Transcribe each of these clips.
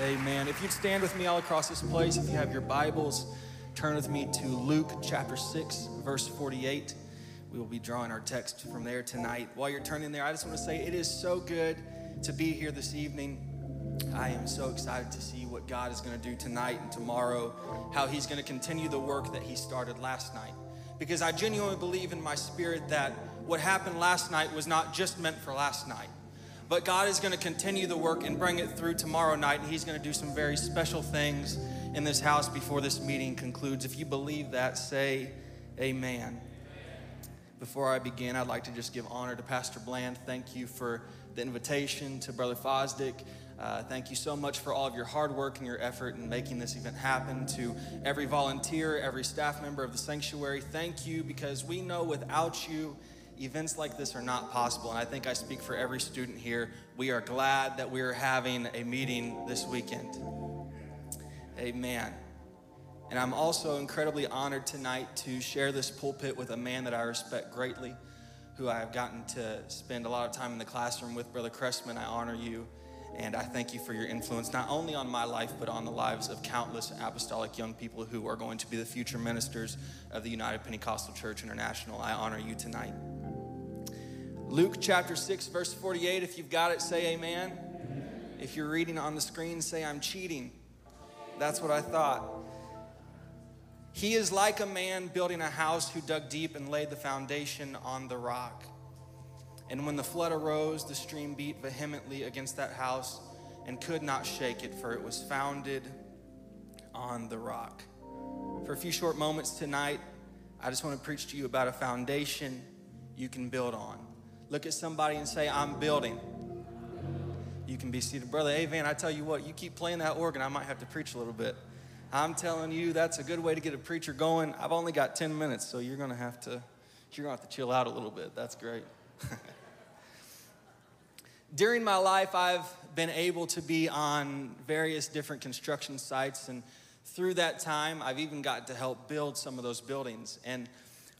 Amen. If you'd stand with me all across this place, if you have your Bibles, turn with me to Luke chapter 6, verse 48. We will be drawing our text from there tonight. While you're turning there, I just want to say it is so good to be here this evening. I am so excited to see what God is going to do tonight and tomorrow, how He's going to continue the work that He started last night. Because I genuinely believe in my spirit that what happened last night was not just meant for last night but God is going to continue the work and bring it through tomorrow night, and He's going to do some very special things in this house before this meeting concludes. If you believe that, say amen. Before I begin, I'd like to just give honor to Pastor Bland. Thank you for the invitation to Brother Fosdick. Uh, thank you so much for all of your hard work and your effort in making this event happen. To every volunteer, every staff member of the sanctuary, thank you because we know without you, events like this are not possible. And I think I speak for every student here. We are glad that we are having a meeting this weekend. Amen. And I'm also incredibly honored tonight to share this pulpit with a man that I respect greatly, who I have gotten to spend a lot of time in the classroom with, Brother Chrestman. I honor you. And I thank you for your influence, not only on my life, but on the lives of countless apostolic young people who are going to be the future ministers of the United Pentecostal Church International. I honor you tonight. Luke chapter 6, verse 48. If you've got it, say amen. If you're reading on the screen, say I'm cheating. That's what I thought. He is like a man building a house who dug deep and laid the foundation on the rock. And when the flood arose, the stream beat vehemently against that house and could not shake it, for it was founded on the rock. For a few short moments tonight, I just want to preach to you about a foundation you can build on. Look at somebody and say, I'm building. You can be seated. Brother Avan, I tell you what, you keep playing that organ, I might have to preach a little bit. I'm telling you, that's a good way to get a preacher going. I've only got 10 minutes, so you're gonna have to, you're gonna have to chill out a little bit. That's great. During my life, I've been able to be on various different construction sites, and through that time, I've even got to help build some of those buildings. And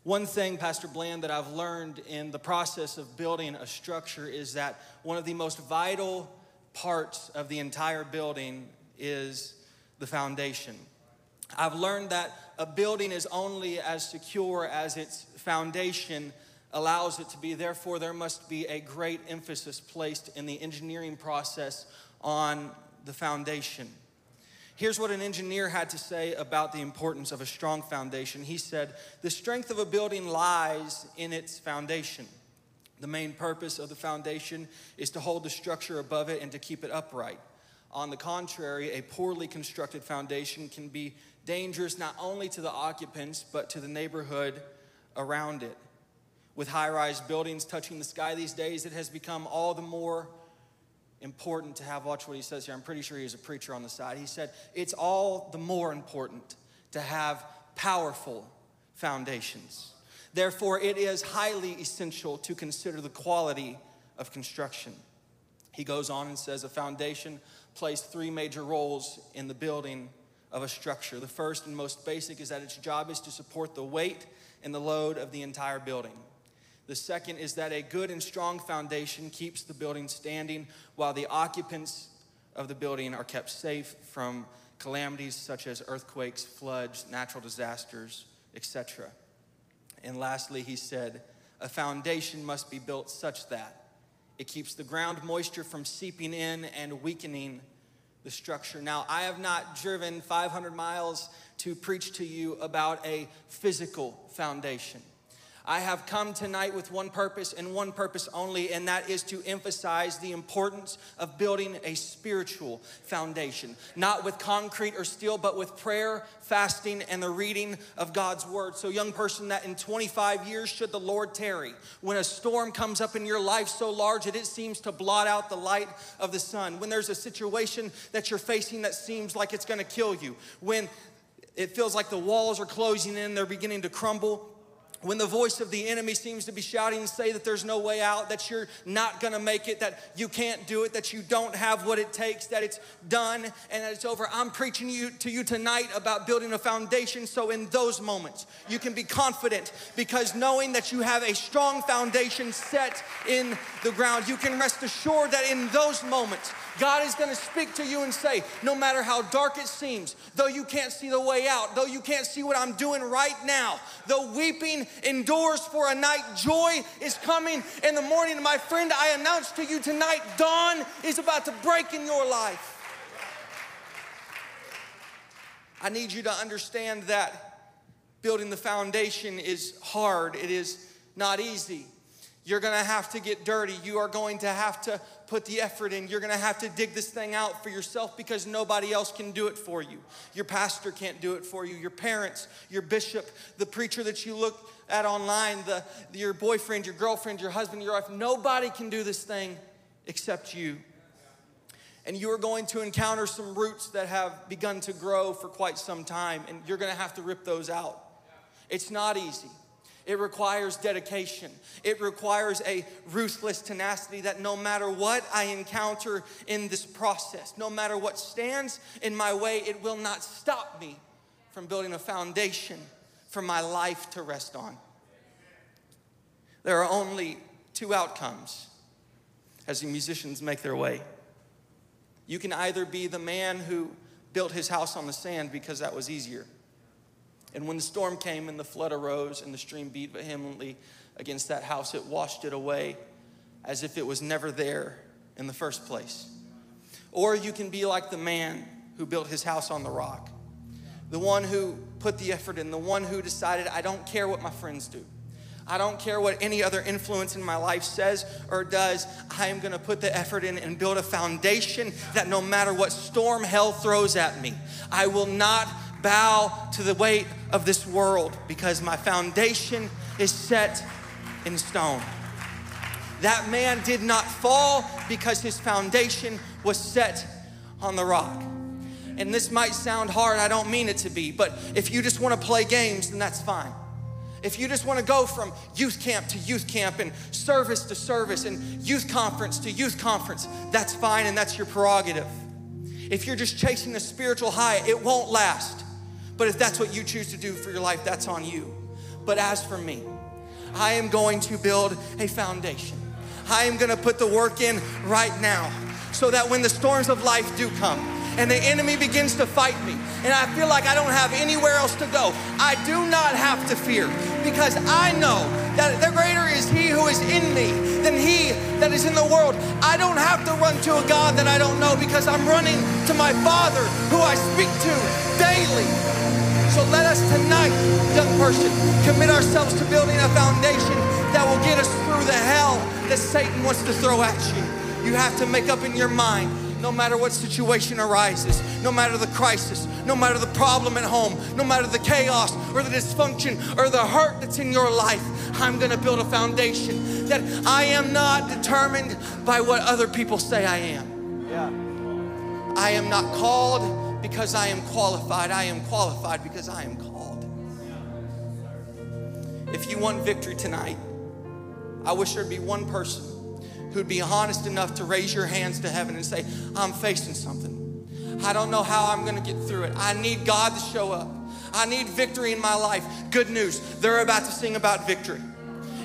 one thing, Pastor Bland, that I've learned in the process of building a structure is that one of the most vital parts of the entire building is the foundation. I've learned that a building is only as secure as its foundation allows it to be. Therefore, there must be a great emphasis placed in the engineering process on the foundation. Here's what an engineer had to say about the importance of a strong foundation. He said, The strength of a building lies in its foundation. The main purpose of the foundation is to hold the structure above it and to keep it upright. On the contrary, a poorly constructed foundation can be dangerous not only to the occupants, but to the neighborhood around it. With high rise buildings touching the sky these days, it has become all the more important to have, watch what he says here. I'm pretty sure he's a preacher on the side. He said, It's all the more important to have powerful foundations. Therefore, it is highly essential to consider the quality of construction. He goes on and says, A foundation plays three major roles in the building of a structure. The first and most basic is that its job is to support the weight and the load of the entire building. The second is that a good and strong foundation keeps the building standing while the occupants of the building are kept safe from calamities such as earthquakes, floods, natural disasters, etc. And lastly, he said, a foundation must be built such that it keeps the ground moisture from seeping in and weakening the structure. Now, I have not driven 500 miles to preach to you about a physical foundation. I have come tonight with one purpose and one purpose only, and that is to emphasize the importance of building a spiritual foundation. Not with concrete or steel, but with prayer, fasting, and the reading of God's word. So, young person, that in 25 years, should the Lord tarry, when a storm comes up in your life so large that it seems to blot out the light of the sun, when there's a situation that you're facing that seems like it's gonna kill you, when it feels like the walls are closing in, they're beginning to crumble when the voice of the enemy seems to be shouting and say that there's no way out, that you're not gonna make it, that you can't do it, that you don't have what it takes, that it's done and that it's over. I'm preaching you, to you tonight about building a foundation so in those moments you can be confident because knowing that you have a strong foundation set in the ground, you can rest assured that in those moments God is gonna speak to you and say, no matter how dark it seems, though you can't see the way out, though you can't see what I'm doing right now, though weeping endures for a night, joy is coming in the morning. My friend, I announce to you tonight, dawn is about to break in your life. I need you to understand that building the foundation is hard, it is not easy. You're gonna have to get dirty. You are going to have to put the effort in. You're gonna have to dig this thing out for yourself because nobody else can do it for you. Your pastor can't do it for you. Your parents, your bishop, the preacher that you look at online, the, your boyfriend, your girlfriend, your husband, your wife, nobody can do this thing except you and you are going to encounter some roots that have begun to grow for quite some time, and you're gonna have to rip those out. It's not easy. It requires dedication. It requires a ruthless tenacity that no matter what I encounter in this process, no matter what stands in my way, it will not stop me from building a foundation for my life to rest on. There are only two outcomes as the musicians make their way. You can either be the man who built his house on the sand because that was easier. And when the storm came and the flood arose and the stream beat vehemently against that house, it washed it away as if it was never there in the first place. Or you can be like the man who built his house on the rock, the one who put the effort in, the one who decided, I don't care what my friends do. I don't care what any other influence in my life says or does. I am going to put the effort in and build a foundation that no matter what storm hell throws at me, I will not bow to the weight of this world because my foundation is set in stone. That man did not fall because his foundation was set on the rock. And this might sound hard, I don't mean it to be, but if you just want to play games, then that's fine. If you just want to go from youth camp to youth camp and service to service and youth conference to youth conference, that's fine and that's your prerogative. If you're just chasing the spiritual high, it won't last. But if that's what you choose to do for your life, that's on you. But as for me, I am going to build a foundation. I am going to put the work in right now so that when the storms of life do come, and the enemy begins to fight me, and I feel like I don't have anywhere else to go, I do not have to fear because I know that the greater is He who is in me than He that is in the world. I don't have to run to a God that I don't know because I'm running to my Father who I speak to person, commit ourselves to building a foundation that will get us through the hell that Satan wants to throw at you. You have to make up in your mind no matter what situation arises, no matter the crisis, no matter the problem at home, no matter the chaos or the dysfunction or the hurt that's in your life, I'm gonna build a foundation that I am not determined by what other people say I am. Yeah. I am not called because I am qualified. I am qualified because I am called. If you want victory tonight, I wish there'd be one person who'd be honest enough to raise your hands to heaven and say, I'm facing something. I don't know how I'm gonna get through it. I need God to show up. I need victory in my life. Good news, they're about to sing about victory.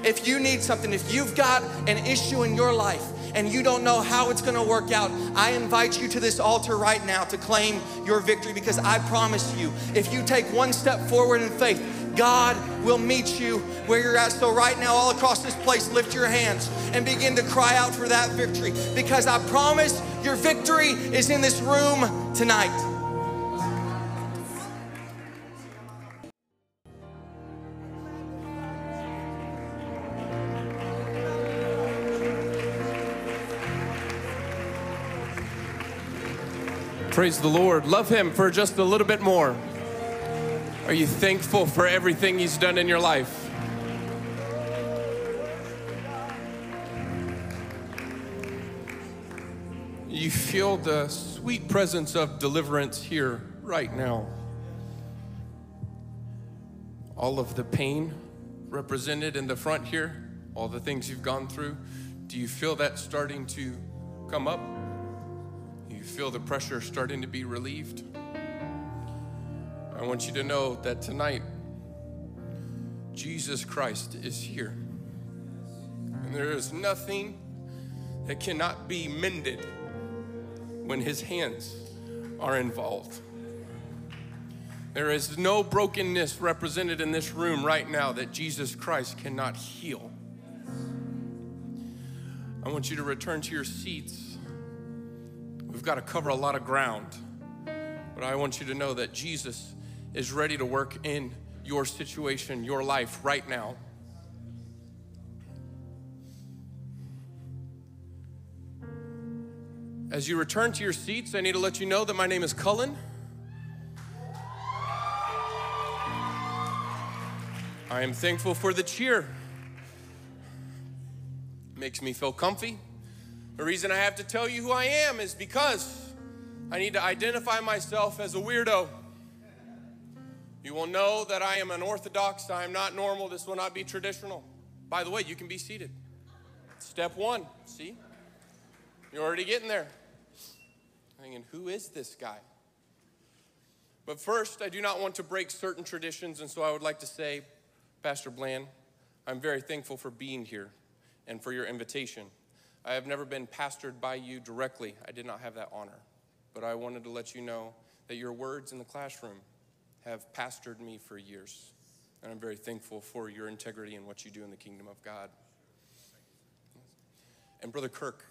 If you need something, if you've got an issue in your life and you don't know how it's gonna work out, I invite you to this altar right now to claim your victory because I promise you, if you take one step forward in faith, God will meet you where you're at. So, right now, all across this place, lift your hands and begin to cry out for that victory because I promise your victory is in this room tonight. Praise the Lord. Love Him for just a little bit more. Are you thankful for everything He's done in your life? You feel the sweet presence of deliverance here right now. All of the pain represented in the front here, all the things you've gone through, do you feel that starting to come up? You feel the pressure starting to be relieved? I want you to know that tonight, Jesus Christ is here. And there is nothing that cannot be mended. when his hands are involved. There is no brokenness represented in this room right now that Jesus Christ cannot heal. I want you to return to your seats. We've got to cover a lot of ground, but I want you to know that Jesus is ready to work in your situation, your life right now. As you return to your seats, I need to let you know that my name is Cullen. I am thankful for the cheer. Makes me feel comfy. The reason I have to tell you who I am is because I need to identify myself as a weirdo. You will know that I am unorthodox, I am not normal, this will not be traditional. By the way, you can be seated. Step one, see? You're already getting there. Thinking, who is this guy? But first, I do not want to break certain traditions, and so I would like to say, Pastor Bland, I'm very thankful for being here and for your invitation. I have never been pastored by you directly. I did not have that honor. But I wanted to let you know that your words in the classroom have pastored me for years. And I'm very thankful for your integrity and what you do in the kingdom of God. And Brother Kirk,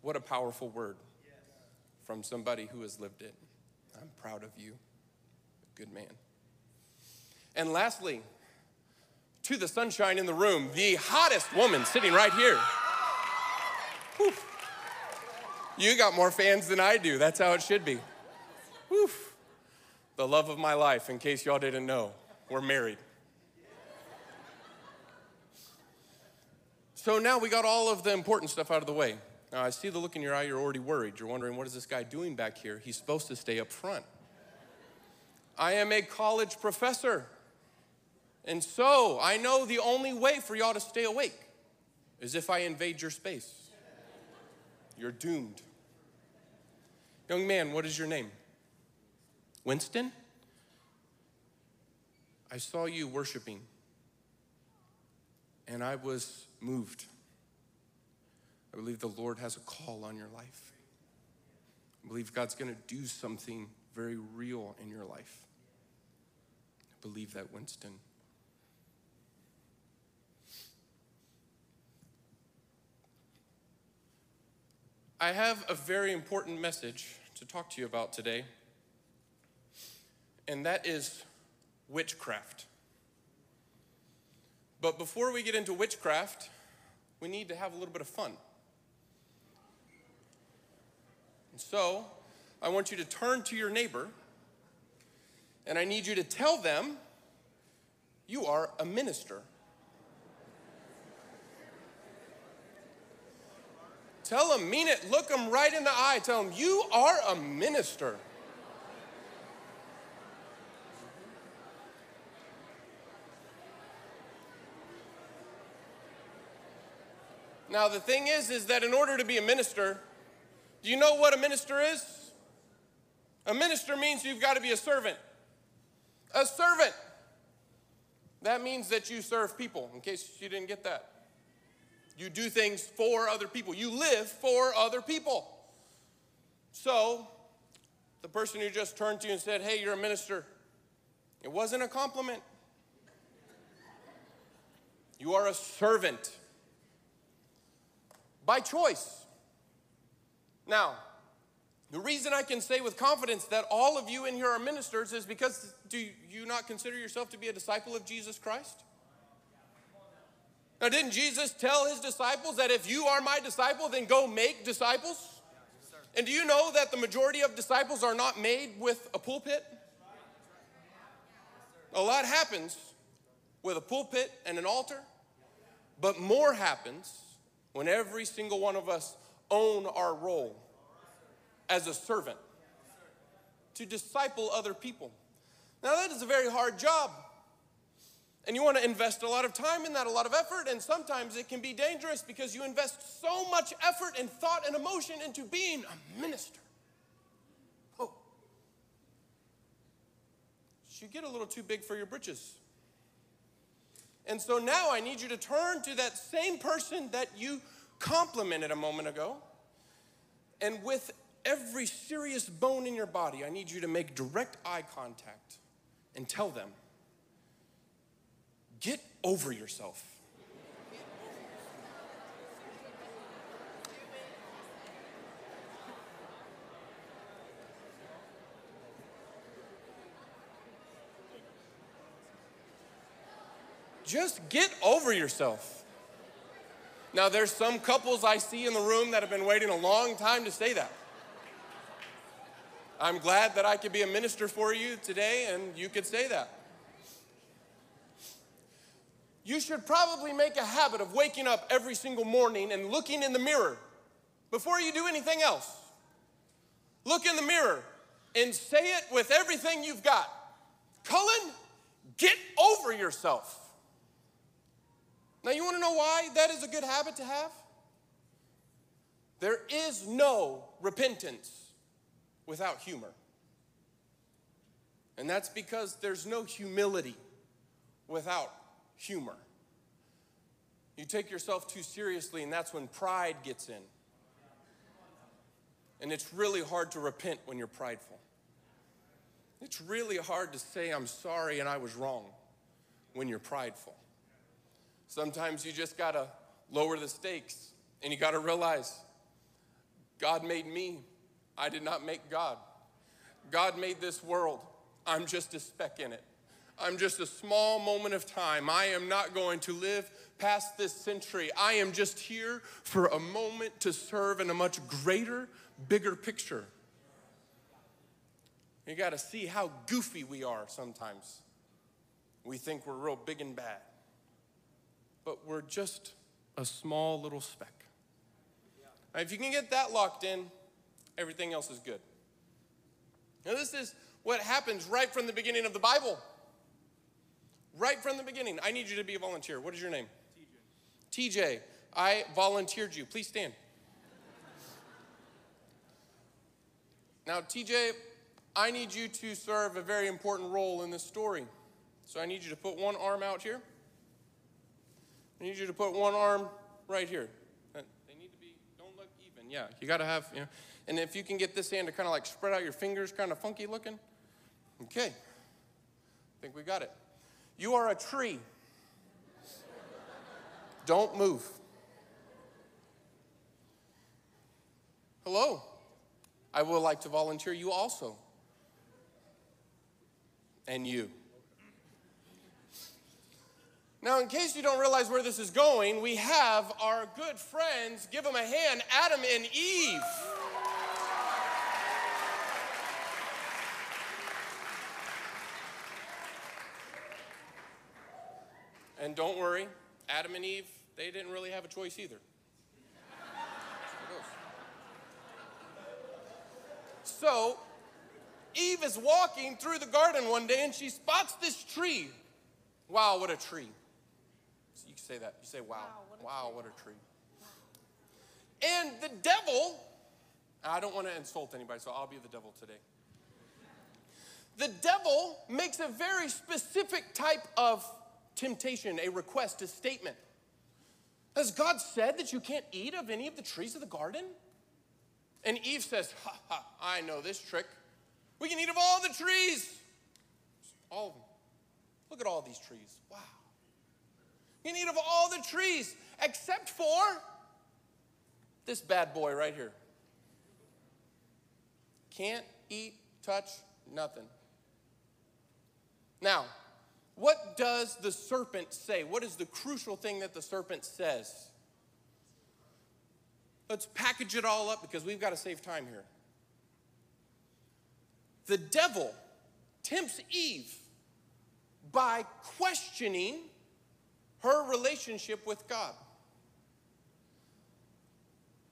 what a powerful word from somebody who has lived it. I'm proud of you. Good man. And lastly, to the sunshine in the room, the hottest woman sitting right here. Whew. You got more fans than I do. That's how it should be. Whew. The love of my life, in case y'all didn't know, we're married. So now we got all of the important stuff out of the way. Now I see the look in your eye, you're already worried. You're wondering, what is this guy doing back here? He's supposed to stay up front. I am a college professor. And so I know the only way for y'all to stay awake is if I invade your space. You're doomed. Young man, what is your name? Winston? I saw you worshiping and I was moved. I believe the Lord has a call on your life. I believe God's going to do something very real in your life. I believe that, Winston. I have a very important message to talk to you about today, and that is witchcraft. But before we get into witchcraft, we need to have a little bit of fun. And so, I want you to turn to your neighbor, and I need you to tell them you are a minister. Tell them, mean it. Look them right in the eye. Tell them, you are a minister. Now, the thing is, is that in order to be a minister, do you know what a minister is? A minister means you've got to be a servant. A servant. That means that you serve people, in case you didn't get that. You do things for other people. You live for other people. So, the person who just turned to you and said, Hey, you're a minister, it wasn't a compliment. You are a servant by choice. Now, the reason I can say with confidence that all of you in here are ministers is because do you not consider yourself to be a disciple of Jesus Christ? Now, didn't Jesus tell his disciples that if you are my disciple, then go make disciples? And do you know that the majority of disciples are not made with a pulpit? A lot happens with a pulpit and an altar, but more happens when every single one of us own our role as a servant to disciple other people. Now, that is a very hard job. And you want to invest a lot of time in that, a lot of effort, and sometimes it can be dangerous because you invest so much effort and thought and emotion into being a minister. Oh. You get a little too big for your britches. And so now I need you to turn to that same person that you complimented a moment ago And with every serious bone in your body, I need you to make direct eye contact and tell them, get over yourself. Just get over yourself. Now, there's some couples I see in the room that have been waiting a long time to say that. I'm glad that I could be a minister for you today and you could say that. You should probably make a habit of waking up every single morning and looking in the mirror before you do anything else. Look in the mirror and say it with everything you've got Cullen, get over yourself. Now, you want to know why that is a good habit to have? There is no repentance without humor. And that's because there's no humility without humor. You take yourself too seriously, and that's when pride gets in. And it's really hard to repent when you're prideful. It's really hard to say, I'm sorry and I was wrong when you're prideful. Sometimes you just gotta lower the stakes and you gotta realize God made me, I did not make God. God made this world, I'm just a speck in it. I'm just a small moment of time. I am not going to live past this century. I am just here for a moment to serve in a much greater, bigger picture. You got to see how goofy we are sometimes. We think we're real big and bad but we're just a small little speck. Now, if you can get that locked in, everything else is good. Now, this is what happens right from the beginning of the Bible. Right from the beginning. I need you to be a volunteer. What is your name? TJ. TJ, I volunteered you. Please stand. Now, TJ, I need you to serve a very important role in this story. So I need you to put one arm out here. I need you to put one arm right here. They need to be, don't look even. Yeah, you got to have, you know. And if you can get this hand to kind of like spread out your fingers, kind of funky looking. Okay. I think we got it. You are a tree. don't move. Hello. I would like to volunteer you also. And you. Now, in case you don't realize where this is going, we have our good friends, give them a hand, Adam and Eve. And don't worry, Adam and Eve, they didn't really have a choice either. So, Eve is walking through the garden one day and she spots this tree. Wow, what a tree say that. You say, wow. Wow, what a tree. And the devil, I don't want to insult anybody, so I'll be the devil today. The devil makes a very specific type of temptation, a request, a statement. Has God said that you can't eat of any of the trees of the garden? And Eve says, Ha ha, I know this trick. We can eat of all the trees. All of them. Look at all these trees. Wow. You need of all the trees except for this bad boy right here. Can't eat, touch, nothing. Now, what does the serpent say? What is the crucial thing that the serpent says? Let's package it all up because we've got to save time here. The devil tempts Eve by questioning her relationship with God.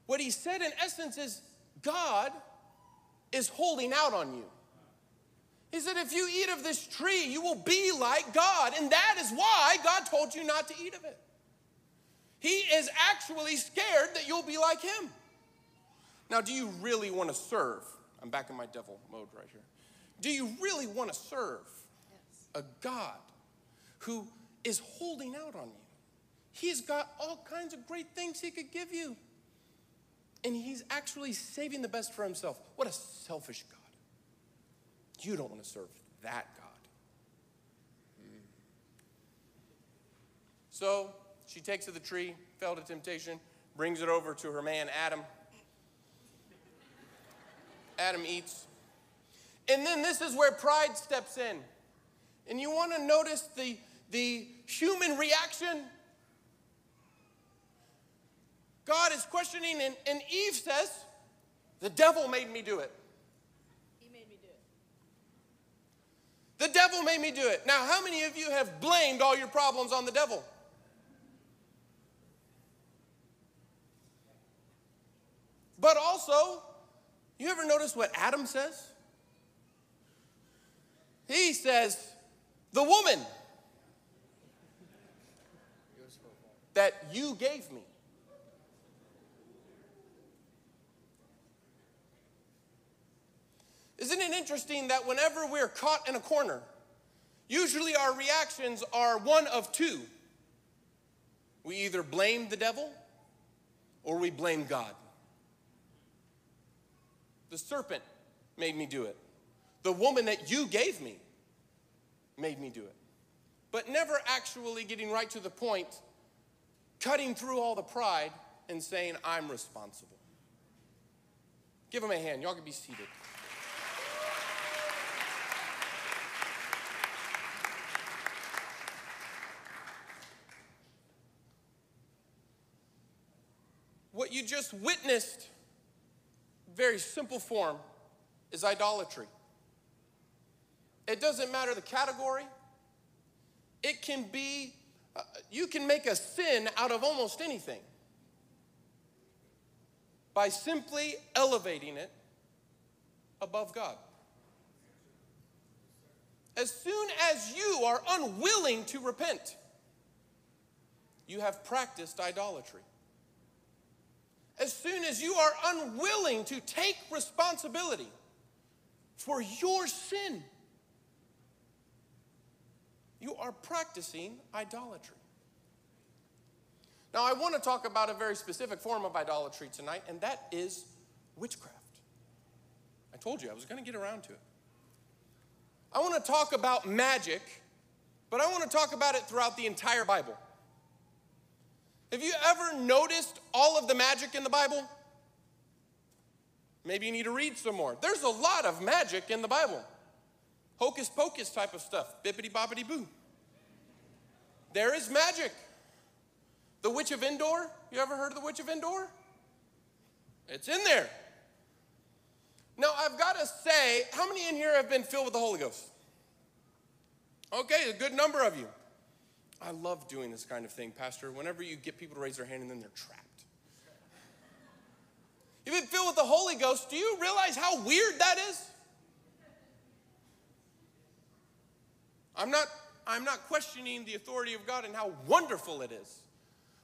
What he said in essence is God is holding out on you. He said, if you eat of this tree, you will be like God. And that is why God told you not to eat of it. He is actually scared that you'll be like him. Now, do you really want to serve? I'm back in my devil mode right here. Do you really want to serve yes. a God who is holding out on you. He's got all kinds of great things he could give you. And he's actually saving the best for himself. What a selfish God. You don't want to serve that God. Hmm. So she takes the tree, fell to temptation, brings it over to her man Adam. Adam eats. And then this is where pride steps in. And you want to notice the, the human reaction God is questioning, and, and Eve says, The devil made me do it. He made me do it. The devil made me do it. Now, how many of you have blamed all your problems on the devil? But also, you ever notice what Adam says? He says, The woman that you gave me. Isn't it interesting that whenever we're caught in a corner, usually our reactions are one of two? We either blame the devil or we blame God. The serpent made me do it. The woman that you gave me made me do it. But never actually getting right to the point, cutting through all the pride and saying, I'm responsible. Give him a hand. Y'all can be seated. What you just witnessed, very simple form, is idolatry. It doesn't matter the category. It can be, you can make a sin out of almost anything by simply elevating it above God. As soon as you are unwilling to repent, you have practiced idolatry as soon as you are unwilling to take responsibility for your sin, you are practicing idolatry. Now, I want to talk about a very specific form of idolatry tonight, and that is witchcraft. I told you I was going to get around to it. I want to talk about magic, but I want to talk about it throughout the entire Bible. Have you ever noticed all of the magic in the Bible? Maybe you need to read some more. There's a lot of magic in the Bible. Hocus pocus type of stuff, bippity boppity boo. There is magic. The Witch of Endor, you ever heard of the Witch of Endor? It's in there. Now, I've got to say, how many in here have been filled with the Holy Ghost? Okay, a good number of you. I love doing this kind of thing, Pastor. Whenever you get people to raise their hand and then they're trapped. You've been filled with the Holy Ghost. Do you realize how weird that is? I'm not, I'm not questioning the authority of God and how wonderful it is.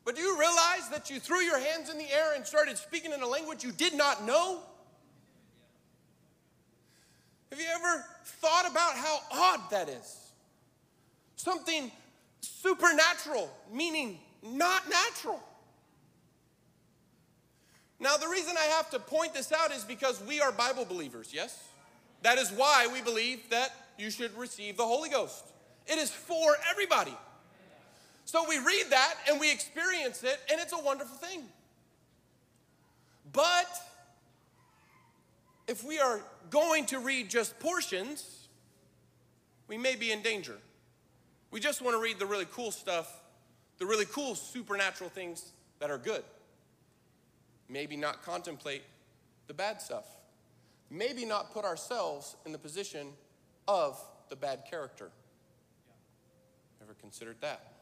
But do you realize that you threw your hands in the air and started speaking in a language you did not know? Have you ever thought about how odd that is? Something supernatural, meaning not natural. Now, the reason I have to point this out is because we are Bible believers, yes? That is why we believe that you should receive the Holy Ghost. It is for everybody. So we read that and we experience it, and it's a wonderful thing. But if we are going to read just portions, we may be in danger. We just want to read the really cool stuff, the really cool supernatural things that are good. Maybe not contemplate the bad stuff. Maybe not put ourselves in the position of the bad character. Ever considered that?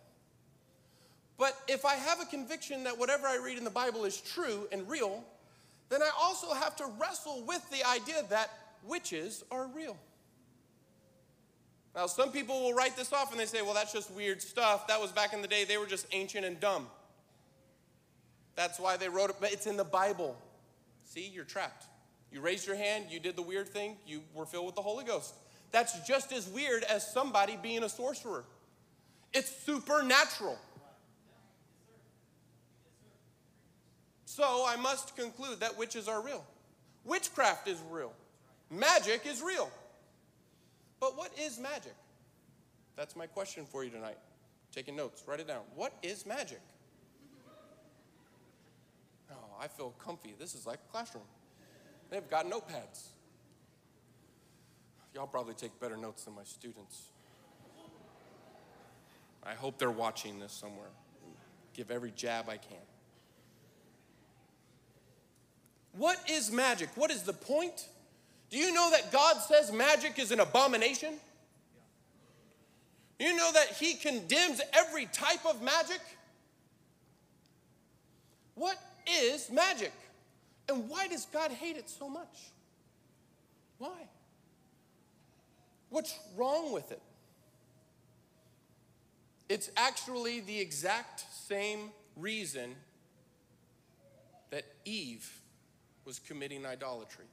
But if I have a conviction that whatever I read in the Bible is true and real, then I also have to wrestle with the idea that witches are real. Now, some people will write this off and they say, well, that's just weird stuff. That was back in the day, they were just ancient and dumb. That's why they wrote it, but it's in the Bible. See, you're trapped. You raised your hand, you did the weird thing, you were filled with the Holy Ghost. That's just as weird as somebody being a sorcerer. It's supernatural. So I must conclude that witches are real. Witchcraft is real. Magic is real. But what is magic? That's my question for you tonight. Taking notes, write it down. What is magic? Oh, I feel comfy. This is like a classroom. They've got notepads. Y'all probably take better notes than my students. I hope they're watching this somewhere. Give every jab I can. What is magic? What is the point? Do you know that God says magic is an abomination? You know that He condemns every type of magic? What is magic? And why does God hate it so much? Why? What's wrong with it? It's actually the exact same reason that Eve was committing idolatry.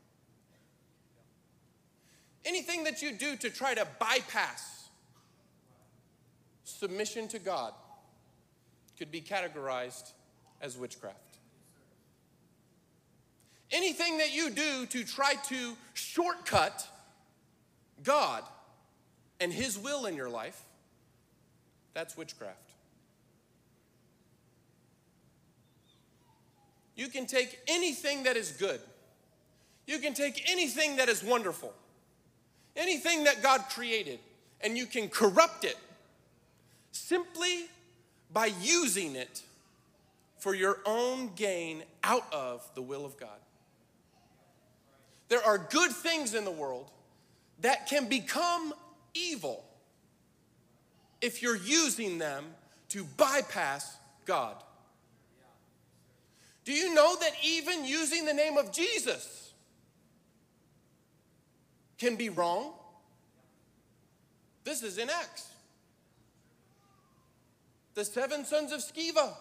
Anything that you do to try to bypass submission to God could be categorized as witchcraft. Anything that you do to try to shortcut God and His will in your life, that's witchcraft. You can take anything that is good, you can take anything that is wonderful, anything that God created, and you can corrupt it simply by using it for your own gain out of the will of God. There are good things in the world that can become evil if you're using them to bypass God. Do you know that even using the name of Jesus can be wrong? This is in Acts. The seven sons of Sceva,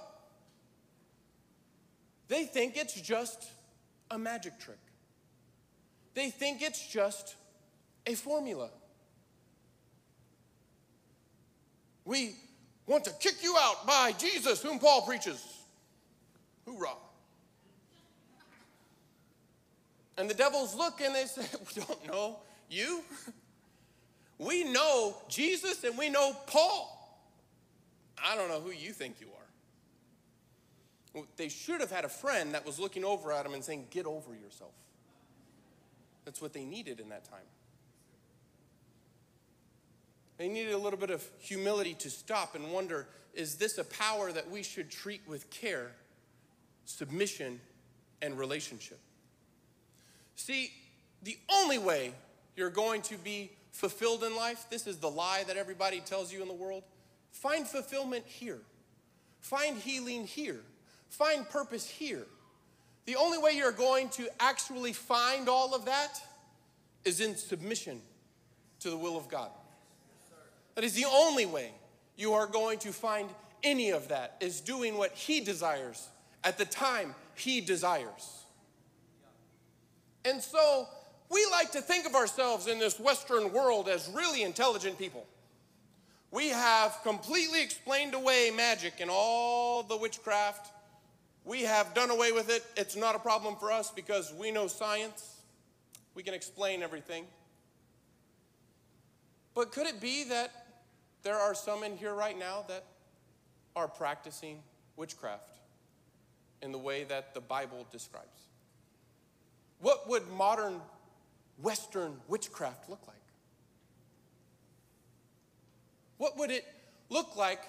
they think it's just a magic trick. They think it's just a formula. We want to kick you out by Jesus, whom Paul preaches. Hoorah. And the devils look and they say, We don't know you. We know Jesus and we know Paul. I don't know who you think you are. They should have had a friend that was looking over at him and saying, Get over yourself. That's what they needed in that time. They needed a little bit of humility to stop and wonder is this a power that we should treat with care, submission, and relationship? See, the only way you're going to be fulfilled in life, this is the lie that everybody tells you in the world. Find fulfillment here, find healing here, find purpose here. The only way you're going to actually find all of that is in submission to the will of God. That is the only way you are going to find any of that is doing what He desires at the time He desires. And so we like to think of ourselves in this Western world as really intelligent people. We have completely explained away magic and all the witchcraft. We have done away with it. It's not a problem for us because we know science. We can explain everything. But could it be that there are some in here right now that are practicing witchcraft in the way that the Bible describes? What would modern Western witchcraft look like? What would it look like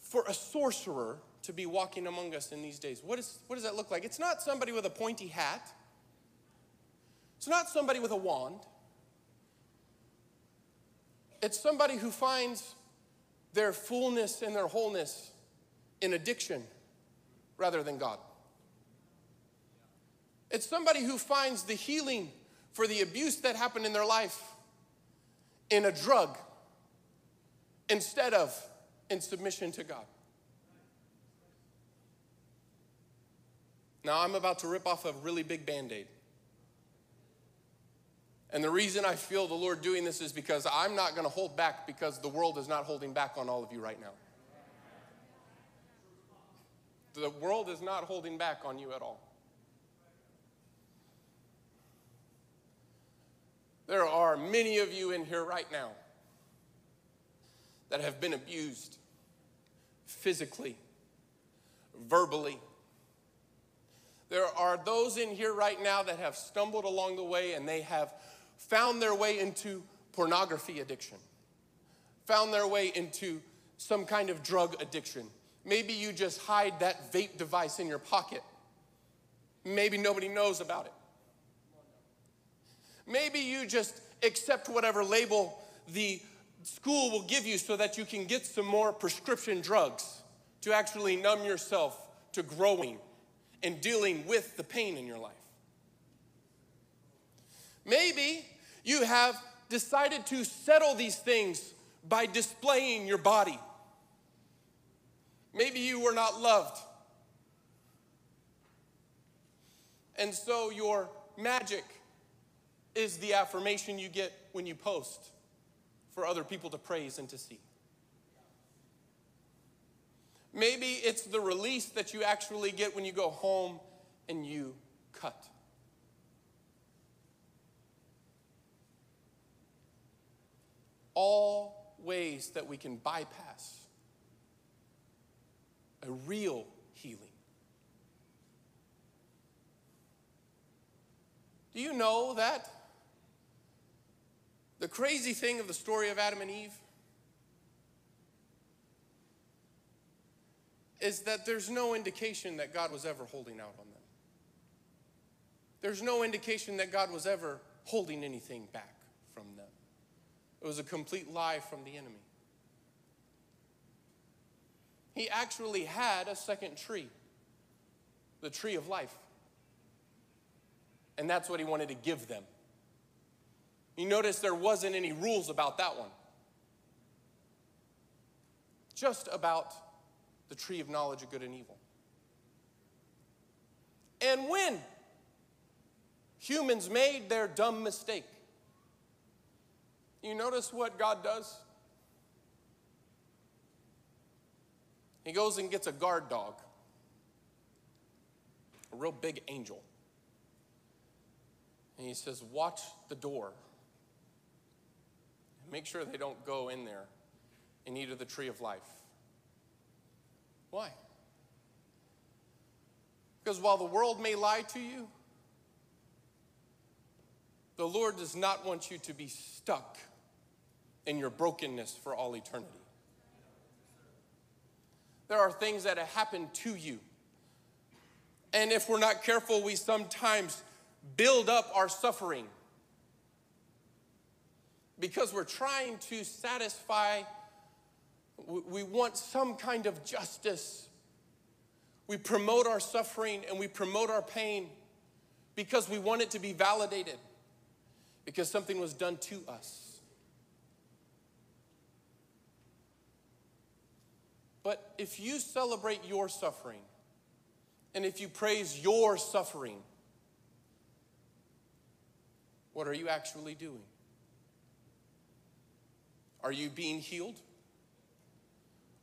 for a sorcerer to be walking among us in these days? What, is, what does that look like? It's not somebody with a pointy hat, it's not somebody with a wand. It's somebody who finds their fullness and their wholeness in addiction rather than God. It's somebody who finds the healing for the abuse that happened in their life in a drug instead of in submission to God. Now, I'm about to rip off a really big band aid. And the reason I feel the Lord doing this is because I'm not going to hold back because the world is not holding back on all of you right now. The world is not holding back on you at all. There are many of you in here right now that have been abused physically, verbally. There are those in here right now that have stumbled along the way and they have found their way into pornography addiction, found their way into some kind of drug addiction. Maybe you just hide that vape device in your pocket. Maybe nobody knows about it. Maybe you just accept whatever label the school will give you so that you can get some more prescription drugs to actually numb yourself to growing and dealing with the pain in your life. Maybe you have decided to settle these things by displaying your body. Maybe you were not loved. And so your magic is the affirmation you get when you post for other people to praise and to see. Maybe it's the release that you actually get when you go home and you cut. All ways that we can bypass a real healing. Do you know that the crazy thing of the story of Adam and Eve is that there's no indication that God was ever holding out on them. There's no indication that God was ever holding anything back. It was a complete lie from the enemy. He actually had a second tree, the tree of life. And that's what he wanted to give them. You notice there wasn't any rules about that one. Just about the tree of knowledge of good and evil. And when humans made their dumb mistake, you notice what God does? He goes and gets a guard dog, a real big angel. And he says, Watch the door Make sure they don't go in there and eat of the tree of life. Why? Because while the world may lie to you, the Lord does not want you to be stuck in your brokenness for all eternity. There are things that have happened to you. And if we're not careful, we sometimes build up our suffering because we're trying to satisfy, we want some kind of justice. We promote our suffering and we promote our pain because we want it to be validated, because something was done to us. But if you celebrate your suffering, and if you praise your suffering, what are you actually doing? Are you being healed?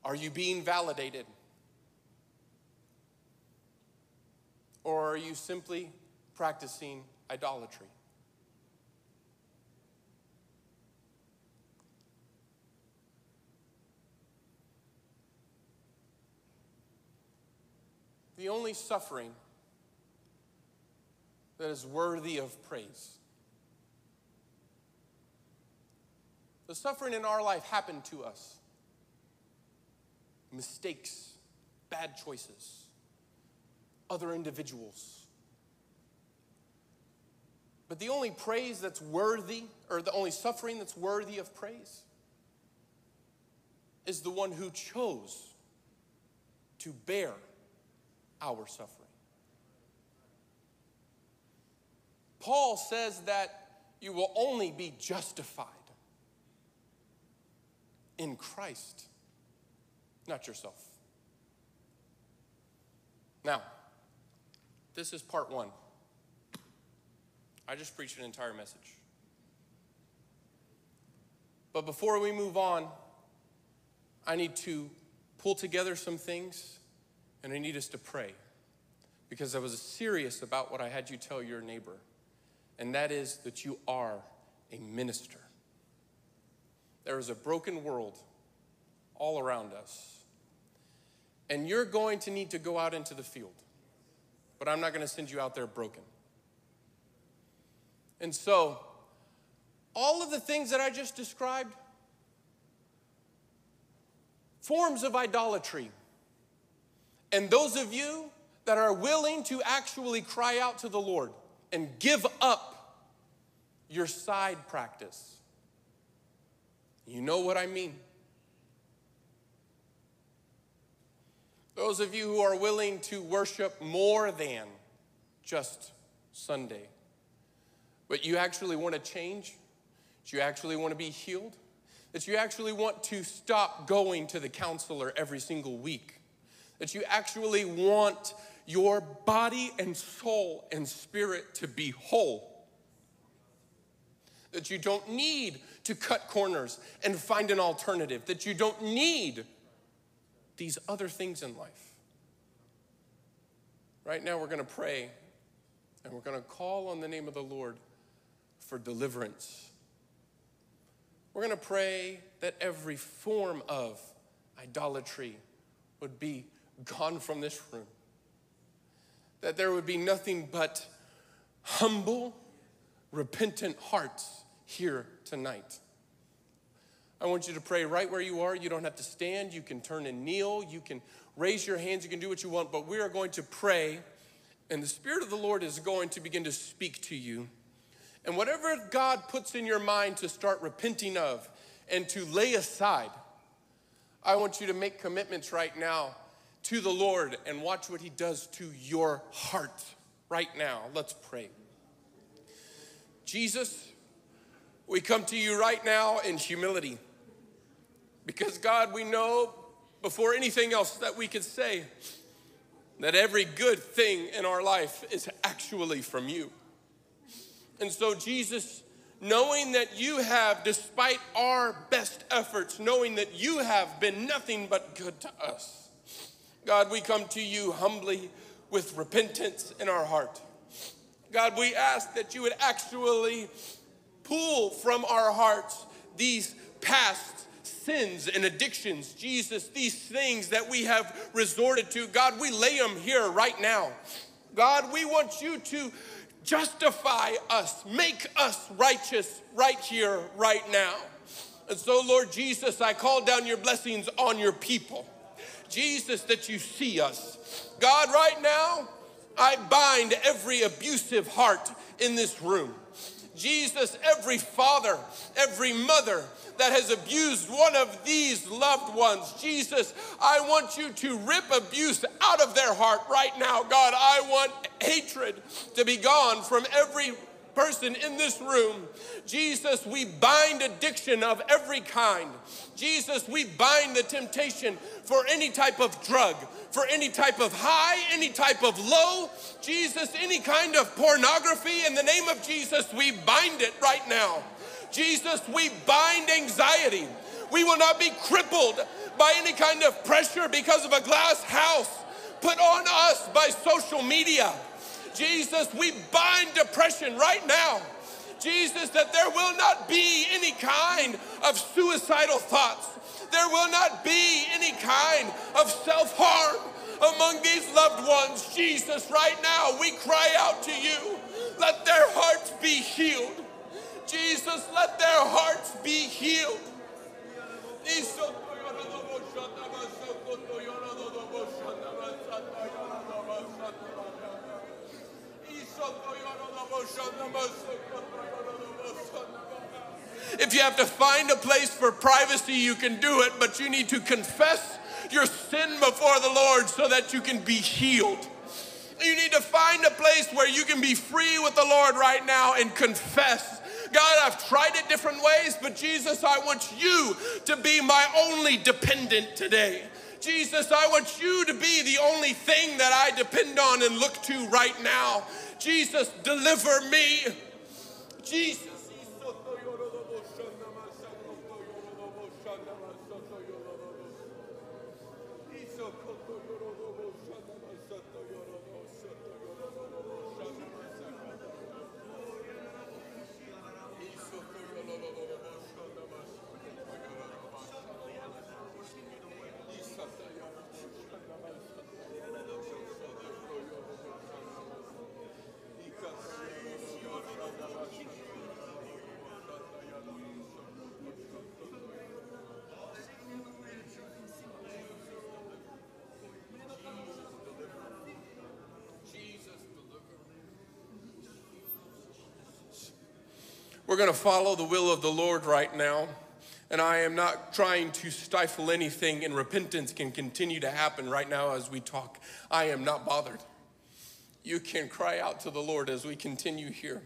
Are you being validated? Or are you simply practicing idolatry? The only suffering that is worthy of praise The suffering in our life happened to us mistakes, bad choices, other individuals. But the only praise that's worthy, or the only suffering that's worthy of praise, is the one who chose to bear our suffering. Paul says that you will only be justified in Christ, not yourself. Now, this is part one. I just preached an entire message. But before we move on, I need to pull together some things And I need us to pray because I was serious about what I had you tell your neighbor, and that is that you are a minister. There is a broken world all around us, and you're going to need to go out into the field, but I'm not going to send you out there broken. And so, all of the things that I just described, forms of idolatry. And those of you that are willing to actually cry out to the Lord and give up your side practice, you know what I mean. Those of you who are willing to worship more than just Sunday, but you actually want to change, that you actually want to be healed, that you actually want to stop going to the counselor every single week, that you actually want your body and soul and spirit to be whole, that you don't need to cut corners and find an alternative, that you don't need these other things in life. Right now, we're going to pray and we're going to call on the name of the Lord for deliverance. We're going to pray that every form of idolatry would be gone from this room, that there would be nothing but humble, repentant hearts here tonight. I want you to pray right where you are. You don't have to stand. You can turn and kneel. You can raise your hands. You can do what you want. But we are going to pray, and the Spirit of the Lord is going to begin to speak to you. And whatever God puts in your mind to start repenting of and to lay aside, I want you to make commitments right now to the Lord and watch what He does to your heart right now. Let's pray. Jesus, we come to you right now in humility because, God, we know before anything else that we could say that every good thing in our life is actually from you. And so, Jesus, knowing that you have, despite our best efforts, knowing that you have been nothing but good to us, God, we come to you humbly with repentance in our heart. God, we ask that you would actually pull from our hearts these past sins and addictions, Jesus, these things that we have resorted to. God, we lay them here right now. God, we want you to justify us, make us righteous right here, right now. And so, Lord Jesus, I call down your blessings on your people. Jesus, that you see us. God, right now, I bind every abusive heart in this room. Jesus, every father, every mother that has abused one of these loved ones, Jesus, I want you to rip abuse out of their heart right now. God, I want hatred to be gone from every person in this room. Jesus, we bind addiction of every kind. Jesus, we bind the temptation for any type of drug, for any type of high, any type of low. Jesus, any kind of pornography. In the name of Jesus, we bind it right now. Jesus, we bind anxiety. We will not be crippled by any kind of pressure because of a glass house put on us by social media. Jesus, we bind depression right now. Jesus, that there will not be any kind of suicidal thoughts. There will not be any kind of self harm among these loved ones. Jesus, right now we cry out to you. Let their hearts be healed. Jesus, let their hearts be healed. If you have to find a place for privacy, you can do it, but you need to confess your sin before the Lord so that you can be healed. You need to find a place where you can be free with the Lord right now and confess. God, I've tried it different ways, but Jesus, I want you to be my only dependent today. Jesus, I want you to be the only thing that I depend on and look to right now. Jesus, deliver me. Jesus. We're going to follow the will of the Lord right now. And I am not trying to stifle anything, and repentance can continue to happen right now as we talk. I am not bothered. You can cry out to the Lord as we continue here.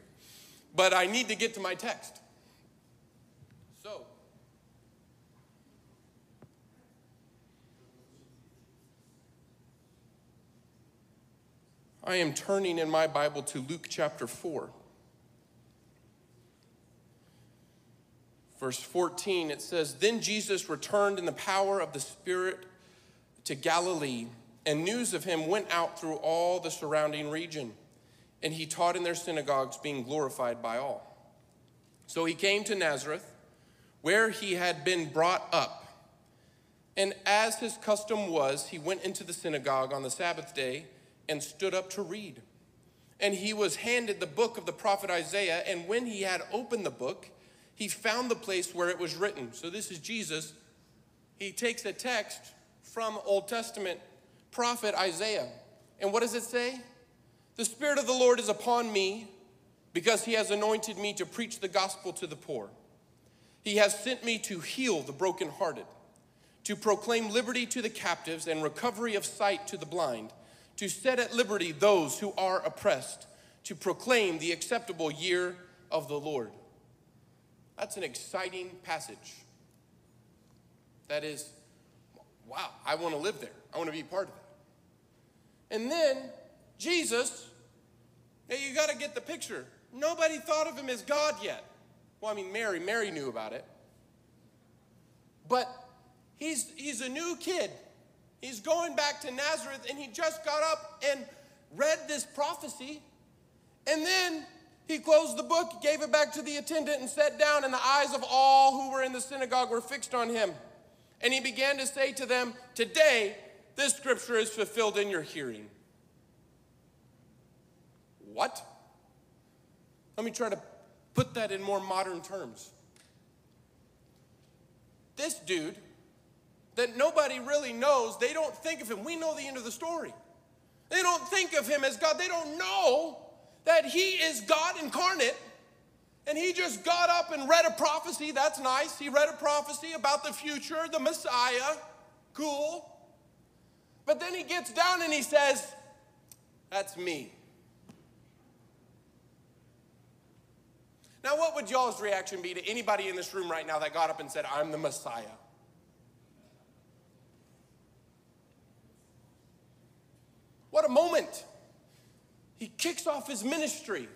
But I need to get to my text. So, I am turning in my Bible to Luke chapter 4. Verse 14, it says, Then Jesus returned in the power of the Spirit to Galilee, and news of him went out through all the surrounding region. And he taught in their synagogues, being glorified by all. So he came to Nazareth, where he had been brought up. And as his custom was, he went into the synagogue on the Sabbath day and stood up to read. And he was handed the book of the prophet Isaiah, and when he had opened the book, he found the place where it was written. So this is Jesus. He takes a text from Old Testament prophet Isaiah. And what does it say? The Spirit of the Lord is upon me because he has anointed me to preach the gospel to the poor. He has sent me to heal the brokenhearted, to proclaim liberty to the captives and recovery of sight to the blind, to set at liberty those who are oppressed, to proclaim the acceptable year of the Lord. That's an exciting passage. That is, wow, I want to live there. I want to be part of that. And then Jesus, now you got to get the picture. Nobody thought of him as God yet. Well, I mean, Mary, Mary knew about it. But he's, he's a new kid. He's going back to Nazareth and he just got up and read this prophecy. And then he closed the book, gave it back to the attendant, and sat down, and the eyes of all who were in the synagogue were fixed on him. And he began to say to them, Today, this scripture is fulfilled in your hearing. What? Let me try to put that in more modern terms. This dude that nobody really knows, they don't think of him. We know the end of the story. They don't think of him as God. They don't know that he is God incarnate. And he just got up and read a prophecy. That's nice. He read a prophecy about the future, the Messiah. Cool. But then he gets down and he says, That's me. Now, what would y'all's reaction be to anybody in this room right now that got up and said, I'm the Messiah? What a moment. He kicks off his ministry.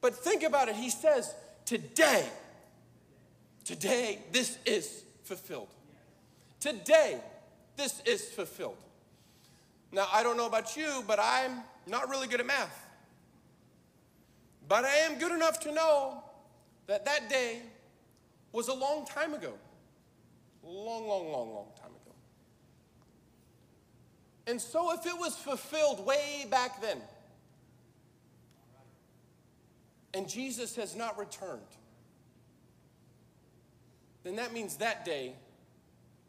But think about it. He says, Today, today, this is fulfilled. Today, this is fulfilled. Now, I don't know about you, but I'm not really good at math. But I am good enough to know that that day was a long time ago. Long, long, long, long. And so, if it was fulfilled way back then, and Jesus has not returned, then that means that day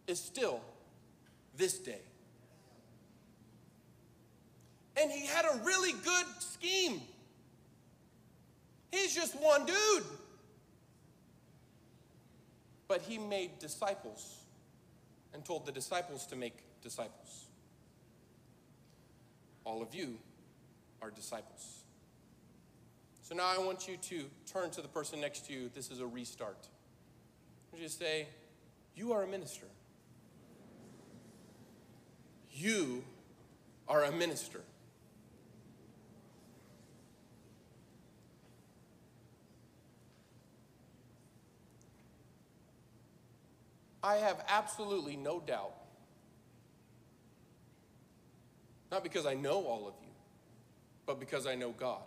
is still this day. And he had a really good scheme. He's just one dude. But he made disciples and told the disciples to make disciples. All of you are disciples. So now I want you to turn to the person next to you. This is a restart. I you say, You are a minister. You are a minister. I have absolutely no doubt Not because I know all of you, but because I know God.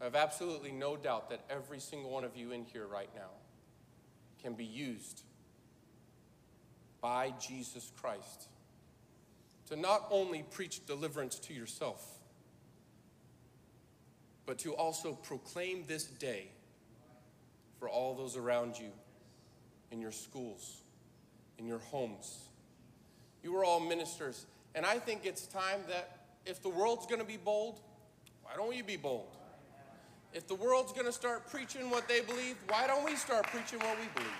I have absolutely no doubt that every single one of you in here right now can be used by Jesus Christ to not only preach deliverance to yourself, but to also proclaim this day for all those around you in your schools, in your homes. You are all ministers. And I think it's time that if the world's going to be bold, why don't you be bold? If the world's going to start preaching what they believe, why don't we start preaching what we believe?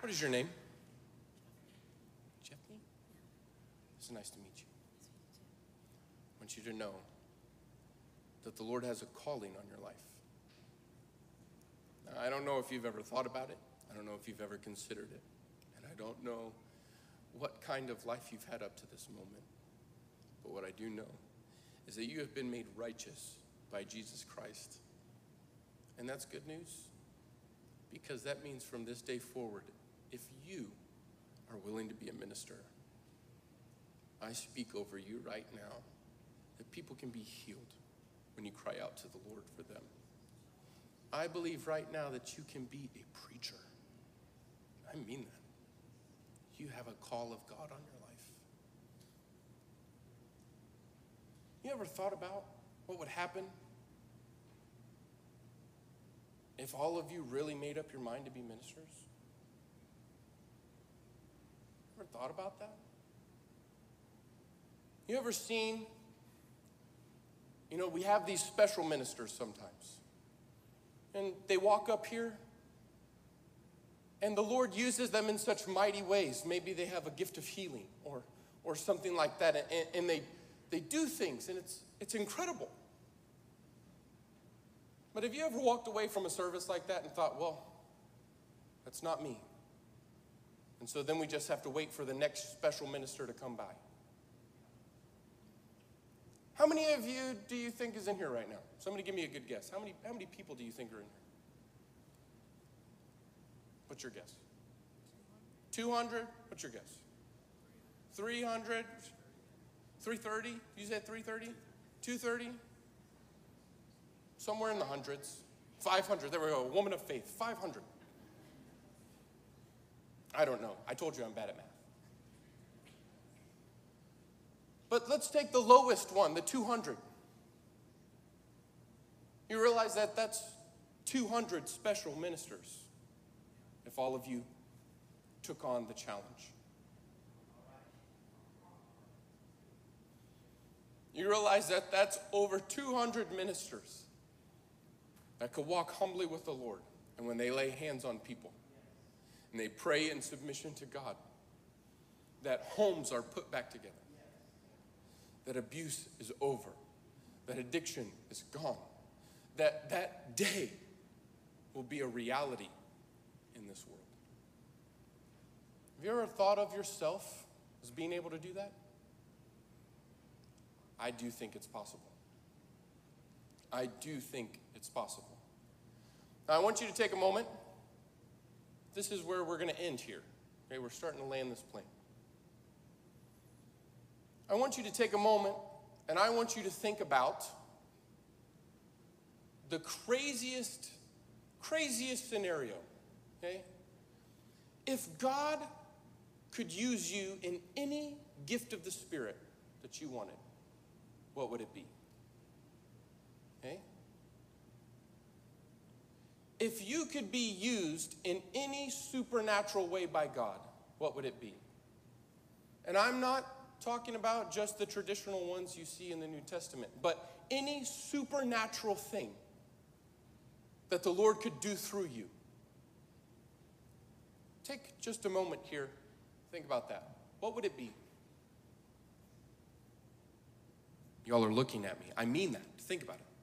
What is your name? Jeffney? It's nice to meet you. I want you to know that the Lord has a calling on your life. Now, I don't know if you've ever thought about it. I don't know if you've ever considered it. And I don't know what kind of life you've had up to this moment. But what I do know is that you have been made righteous by Jesus Christ. And that's good news because that means from this day forward, if you are willing to be a minister, I speak over you right now that people can be healed when you cry out to the Lord for them. I believe right now that you can be a preacher. I mean that. You have a call of God on your life. You ever thought about what would happen if all of you really made up your mind to be ministers? Ever thought about that? You ever seen, you know, we have these special ministers sometimes. And they walk up here, and the Lord uses them in such mighty ways. Maybe they have a gift of healing or, or something like that, and, and they, they do things, and it's, it's incredible. But have you ever walked away from a service like that and thought, well, that's not me? And so then we just have to wait for the next special minister to come by. How many of you do you think is in here right now? Somebody give me a good guess. How many, how many people do you think are in here? What's your guess? 200? What's your guess? 300? 330? You said 330? 230? Somewhere in the hundreds. 500. There we go. A woman of faith. 500. I don't know. I told you I'm bad at math. But let's take the lowest one, the 200. You realize that that's 200 special ministers if all of you took on the challenge. You realize that that's over 200 ministers that could walk humbly with the Lord. And when they lay hands on people and they pray in submission to God, that homes are put back together that abuse is over, that addiction is gone, that that day will be a reality in this world. Have you ever thought of yourself as being able to do that? I do think it's possible. I do think it's possible. Now, I want you to take a moment. This is where we're going to end here. Okay, we're starting to land this plane. I want you to take a moment and I want you to think about the craziest, craziest scenario, okay? If God could use you in any gift of the Spirit that you wanted, what would it be? Okay? If you could be used in any supernatural way by God, what would it be? And I'm not talking about just the traditional ones you see in the New Testament, but any supernatural thing that the Lord could do through you. Take just a moment here, think about that. What would it be? Y'all are looking at me. I mean that. Think about it.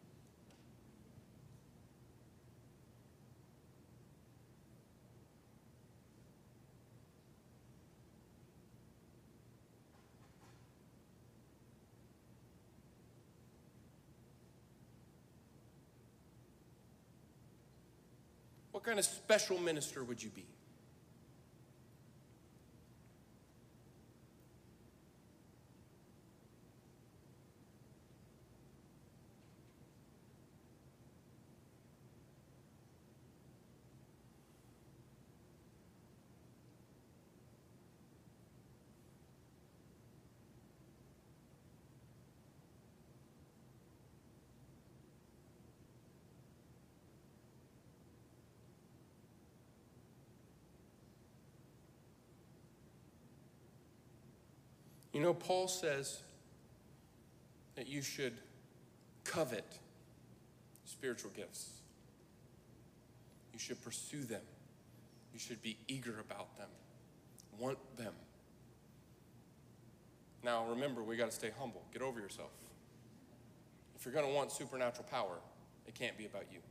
What kind of special minister would you be? You know, Paul says that you should covet spiritual gifts. You should pursue them. You should be eager about them, want them. Now, remember, we got to stay humble. Get over yourself. If you're going to want supernatural power, it can't be about you.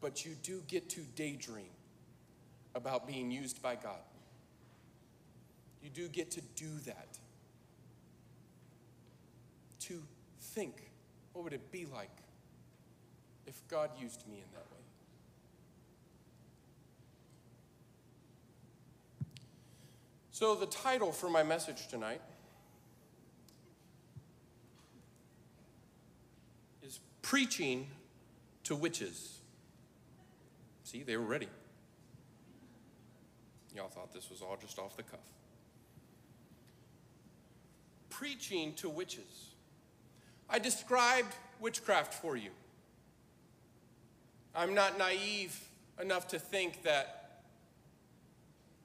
But you do get to daydream about being used by God. You do get to do that. To think, what would it be like if God used me in that way? So, the title for my message tonight is Preaching to Witches. See, they were ready. Y'all thought this was all just off the cuff preaching to witches. I described witchcraft for you. I'm not naive enough to think that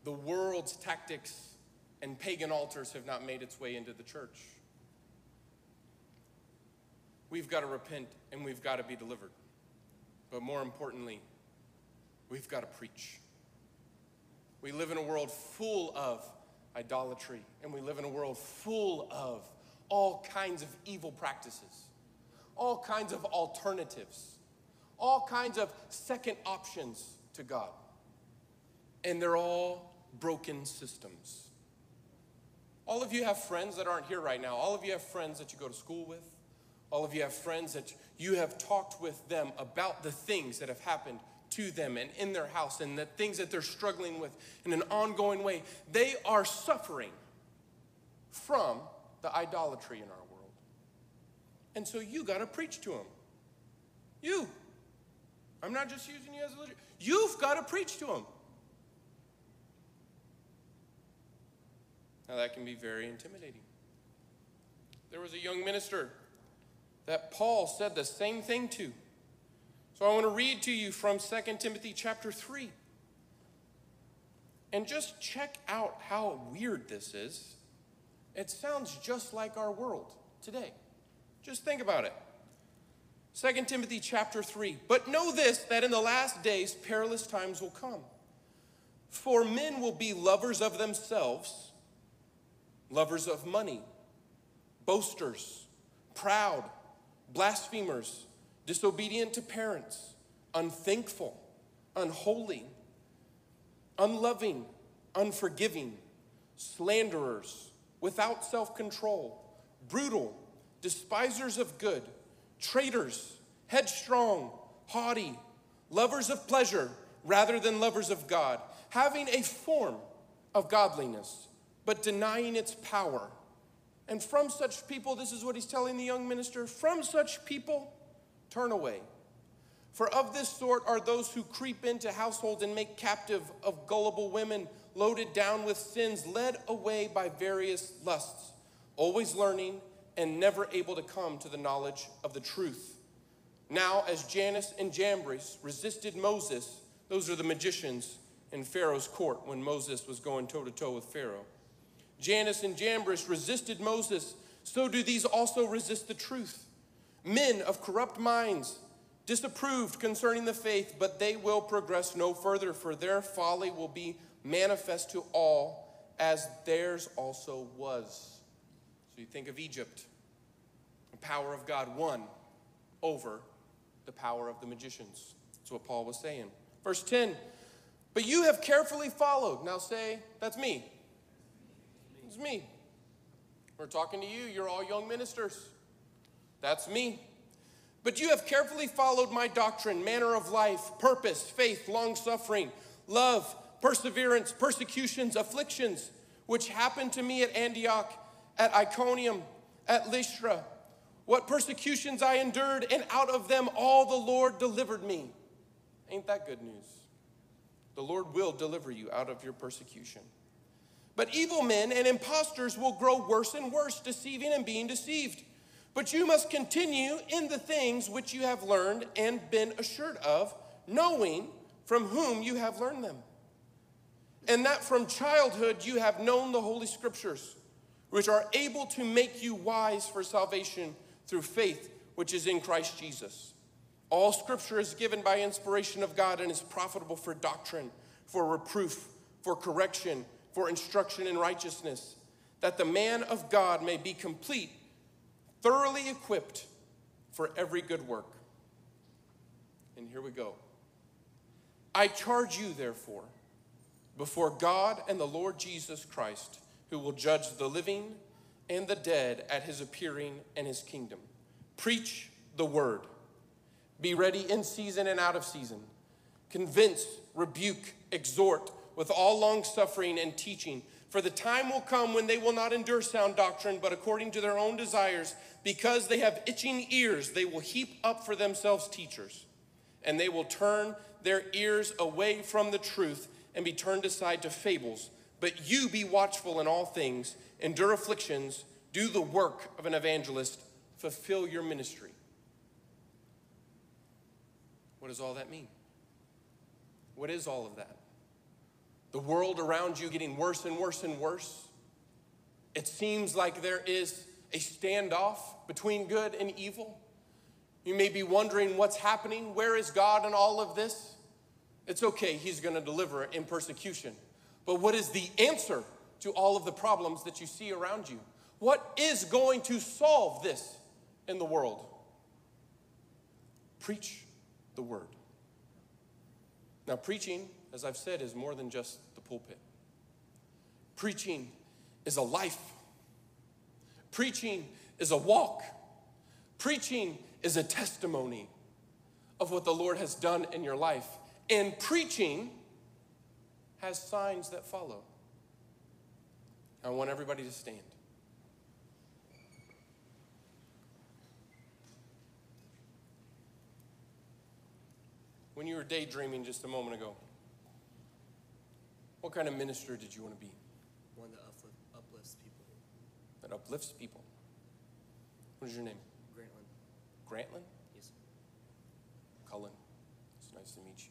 the world's tactics and pagan altars have not made its way into the church. We've got to repent and we've got to be delivered. But more importantly, we've got to preach. We live in a world full of idolatry, and we live in a world full of all kinds of evil practices, all kinds of alternatives, all kinds of second options to God. And they're all broken systems. All of you have friends that aren't here right now. All of you have friends that you go to school with. All of you have friends that you have talked with them about the things that have happened to them and in their house and the things that they're struggling with in an ongoing way. They are suffering from the idolatry in our world. And so you got to preach to them. You. I'm not just using you as a leader. You've got to preach to them. Now, that can be very intimidating. There was a young minister that Paul said the same thing to. So I want to read to you from 2 Timothy chapter 3. And just check out how weird this is. It sounds just like our world today. Just think about it. 2 Timothy chapter 3. But know this that in the last days perilous times will come. For men will be lovers of themselves, lovers of money, boasters, proud, blasphemers disobedient to parents, unthankful, unholy, unloving, unforgiving, slanderers, without self control, brutal, despisers of good, traitors, headstrong, haughty, lovers of pleasure rather than lovers of God, having a form of godliness, but denying its power. And from such people, this is what he's telling the young minister from such people, Turn away. For of this sort are those who creep into households and make captive of gullible women, loaded down with sins, led away by various lusts, always learning and never able to come to the knowledge of the truth. Now, as Jannes and Jambres resisted Moses, those are the magicians in Pharaoh's court when Moses was going toe to toe with Pharaoh. Jannes and Jambres resisted Moses, so do these also resist the truth men of corrupt minds, disapproved concerning the faith, but they will progress no further, for their folly will be manifest to all, as theirs also was. So you think of Egypt, the power of God won over the power of the magicians. That's what Paul was saying. Verse 10 But you have carefully followed. Now say, That's me. It's me. We're talking to you. You're all young ministers. That's me. But you have carefully followed my doctrine, manner of life, purpose, faith, long suffering, love, perseverance, persecutions, afflictions, which happened to me at Antioch, at Iconium, at Lystra. What persecutions I endured, and out of them all the Lord delivered me. Ain't that good news? The Lord will deliver you out of your persecution. But evil men and impostors will grow worse and worse, deceiving and being deceived. But you must continue in the things which you have learned and been assured of, knowing from whom you have learned them. And that from childhood you have known the Holy Scriptures, which are able to make you wise for salvation through faith which is in Christ Jesus. All Scripture is given by inspiration of God and is profitable for doctrine, for reproof, for correction, for instruction in righteousness, that the man of God may be complete, thoroughly equipped for every good work. And here we go. I charge you, therefore, before God and the Lord Jesus Christ, who will judge the living and the dead at his appearing and his kingdom. Preach the word. Be ready in season and out of season. Convince, rebuke, exhort with all long suffering and teaching. For the time will come when they will not endure sound doctrine, but according to their own desires, because they have itching ears, they will heap up for themselves teachers, and they will turn their ears away from the truth and be turned aside to fables. But you be watchful in all things, endure afflictions, do the work of an evangelist, fulfill your ministry. What does all that mean? What is all of that? The world around you getting worse and worse and worse. It seems like there is a standoff between good and evil. You may be wondering what's happening. Where is God in all of this? It's okay, He's going to deliver in persecution. But what is the answer to all of the problems that you see around you? What is going to solve this in the world? Preach the word. Now, preaching, as I've said, is more than just the pulpit. Preaching is a life, preaching is a walk, preaching is a testimony of what the Lord has done in your life. And preaching has signs that follow. I want everybody to stand. When you were daydreaming just a moment ago, what kind of minister did you want to be? One that uplift, uplifts people. That uplifts people. What is your name? Grantland. Grantland? Yes. Cullen. It's nice to meet you.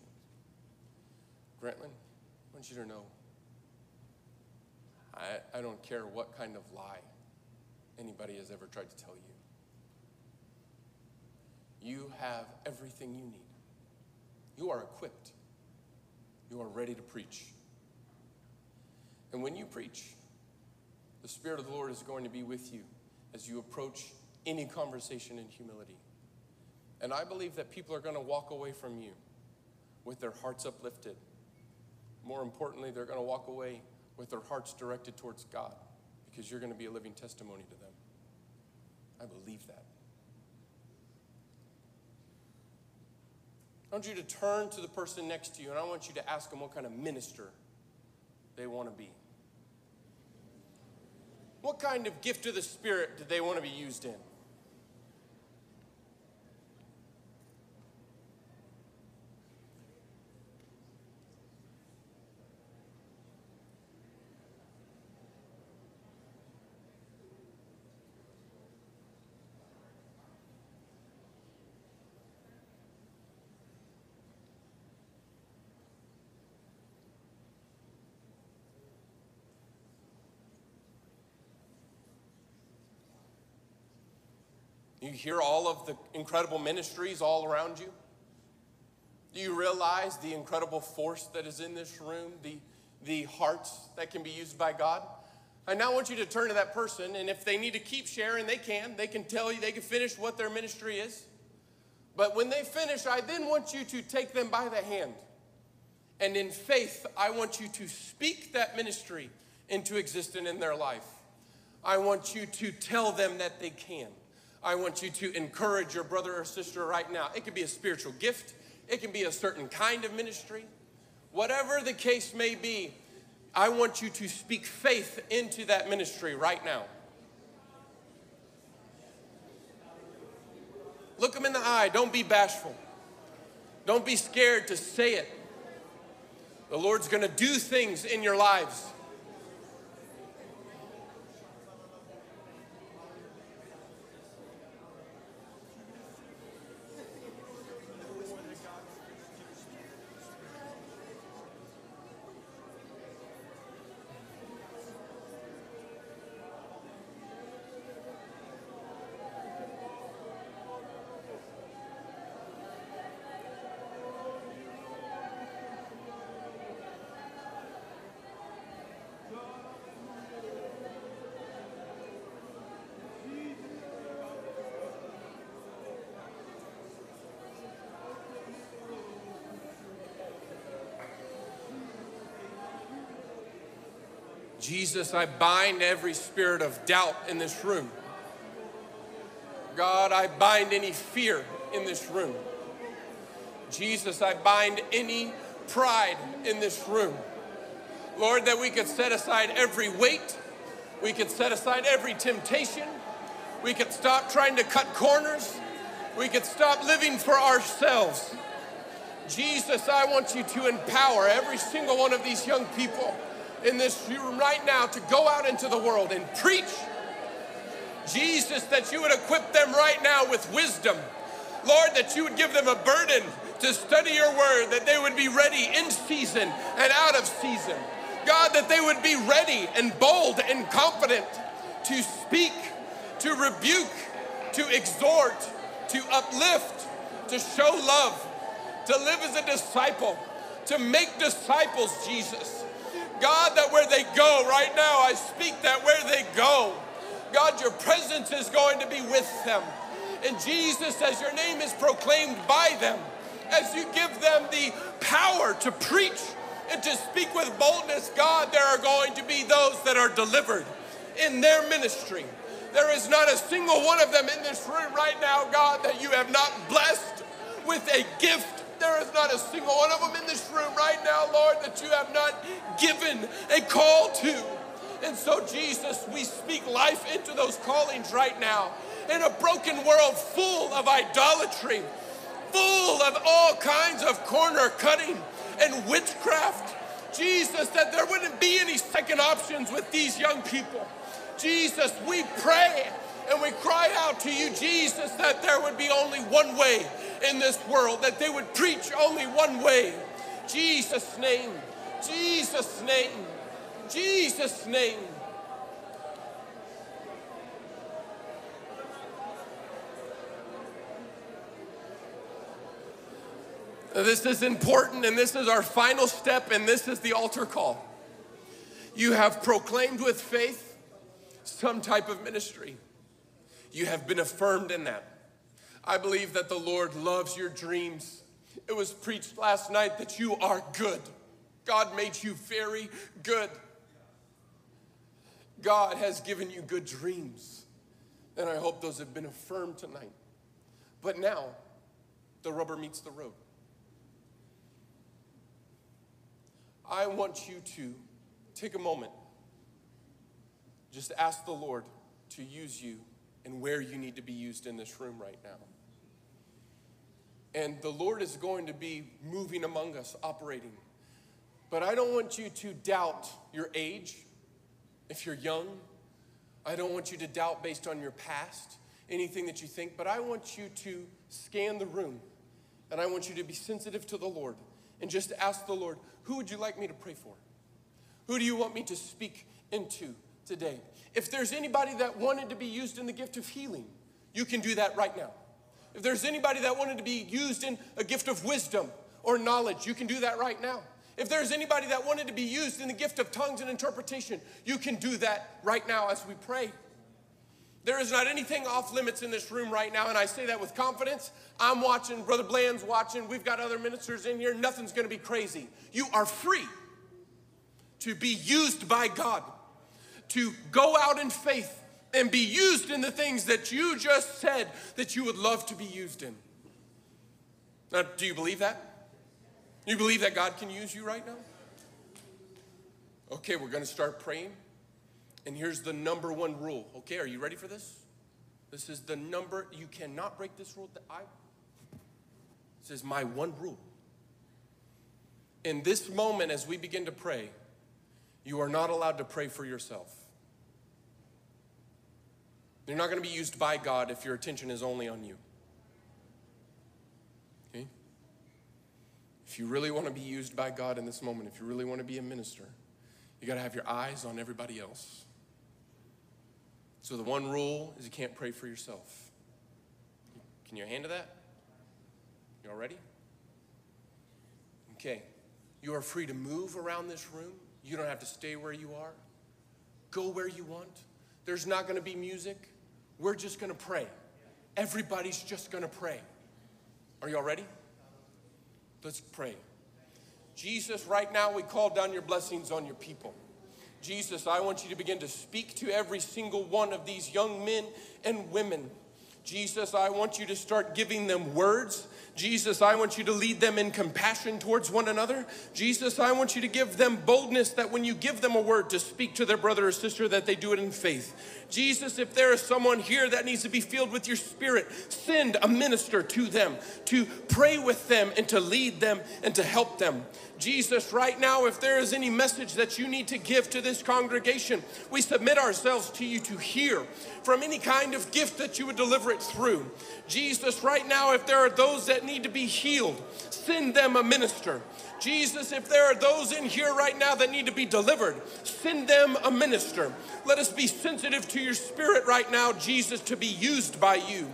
Grantland, I want you to know I, I don't care what kind of lie anybody has ever tried to tell you. You have everything you need. You are equipped. You are ready to preach. And when you preach, the Spirit of the Lord is going to be with you as you approach any conversation in humility. And I believe that people are going to walk away from you with their hearts uplifted. More importantly, they're going to walk away with their hearts directed towards God because you're going to be a living testimony to them. I believe that. I want you to turn to the person next to you and I want you to ask them what kind of minister they want to be. What kind of gift of the Spirit do they want to be used in? You hear all of the incredible ministries all around you? Do you realize the incredible force that is in this room, the, the hearts that can be used by God? I now want you to turn to that person, and if they need to keep sharing, they can. They can tell you, they can finish what their ministry is. But when they finish, I then want you to take them by the hand. And in faith, I want you to speak that ministry into existence in their life. I want you to tell them that they can. I want you to encourage your brother or sister right now. It could be a spiritual gift, it can be a certain kind of ministry. Whatever the case may be, I want you to speak faith into that ministry right now. Look them in the eye. Don't be bashful. Don't be scared to say it. The Lord's going to do things in your lives. Jesus, I bind every spirit of doubt in this room. God, I bind any fear in this room. Jesus, I bind any pride in this room. Lord, that we could set aside every weight, we could set aside every temptation, we could stop trying to cut corners, we could stop living for ourselves. Jesus, I want you to empower every single one of these young people in this room right now to go out into the world and preach. Jesus, that you would equip them right now with wisdom. Lord, that you would give them a burden to study your word, that they would be ready in season and out of season. God, that they would be ready and bold and confident to speak, to rebuke, to exhort, to uplift, to show love, to live as a disciple, to make disciples, Jesus. God, that where they go right now, I speak that where they go, God, your presence is going to be with them. And Jesus, as your name is proclaimed by them, as you give them the power to preach and to speak with boldness, God, there are going to be those that are delivered in their ministry. There is not a single one of them in this room right now, God, that you have not blessed with a gift there is not a single one of them in this room right now, Lord, that you have not given a call to. And so, Jesus, we speak life into those callings right now. In a broken world full of idolatry, full of all kinds of corner cutting and witchcraft, Jesus, that there wouldn't be any second options with these young people. Jesus, we pray and we cry out to you, Jesus, that there would be only one way in this world, that they would preach only one way. Jesus' name, Jesus' name, Jesus' name. This is important, and this is our final step, and this is the altar call. You have proclaimed with faith some type of ministry. You have been affirmed in that. I believe that the Lord loves your dreams. It was preached last night that you are good. God made you very good. God has given you good dreams. And I hope those have been affirmed tonight. But now, the rubber meets the road. I want you to take a moment, just ask the Lord to use you and where you need to be used in this room right now. And the Lord is going to be moving among us, operating. But I don't want you to doubt your age if you're young. I don't want you to doubt based on your past, anything that you think, but I want you to scan the room and I want you to be sensitive to the Lord and just ask the Lord, who would you like me to pray for? Who do you want me to speak into today? If there's anybody that wanted to be used in the gift of healing, you can do that right now. If there's anybody that wanted to be used in a gift of wisdom or knowledge, you can do that right now. If there's anybody that wanted to be used in the gift of tongues and interpretation, you can do that right now as we pray. There is not anything off limits in this room right now, and I say that with confidence. I'm watching, Brother Bland's watching, we've got other ministers in here. Nothing's gonna be crazy. You are free to be used by God, to go out in faith and be used in the things that you just said that you would love to be used in. Now, do you believe that? You believe that God can use you right now? Okay, we're going to start praying. And here's the number one rule. Okay, are you ready for this? This is the number, you cannot break this rule. That I, this is my one rule. In this moment, as we begin to pray, you are not allowed to pray for yourself. You're not going to be used by God if your attention is only on you. Okay? If you really want to be used by God in this moment, if you really want to be a minister, you got to have your eyes on everybody else. So the one rule is you can't pray for yourself. Can you handle that? You all ready? Okay. You are free to move around this room. You don't have to stay where you are. Go where you want. There's not going to be music. We're just going to pray. Everybody's just going to pray. Are y'all ready? Let's pray. Jesus, right now we call down your blessings on your people. Jesus, I want you to begin to speak to every single one of these young men and women. Jesus, I want you to start giving them words Jesus, I want you to lead them in compassion towards one another. Jesus, I want you to give them boldness that when you give them a word to speak to their brother or sister, that they do it in faith. Jesus, if there is someone here that needs to be filled with your spirit, send a minister to them to pray with them and to lead them and to help them. Jesus, right now, if there is any message that you need to give to this congregation, we submit ourselves to you to hear from any kind of gift that you would deliver it through. Jesus, right now, if there are those that need to be healed, send them a minister. Jesus, if there are those in here right now that need to be delivered, send them a minister. Let us be sensitive to your spirit right now, Jesus, to be used by you.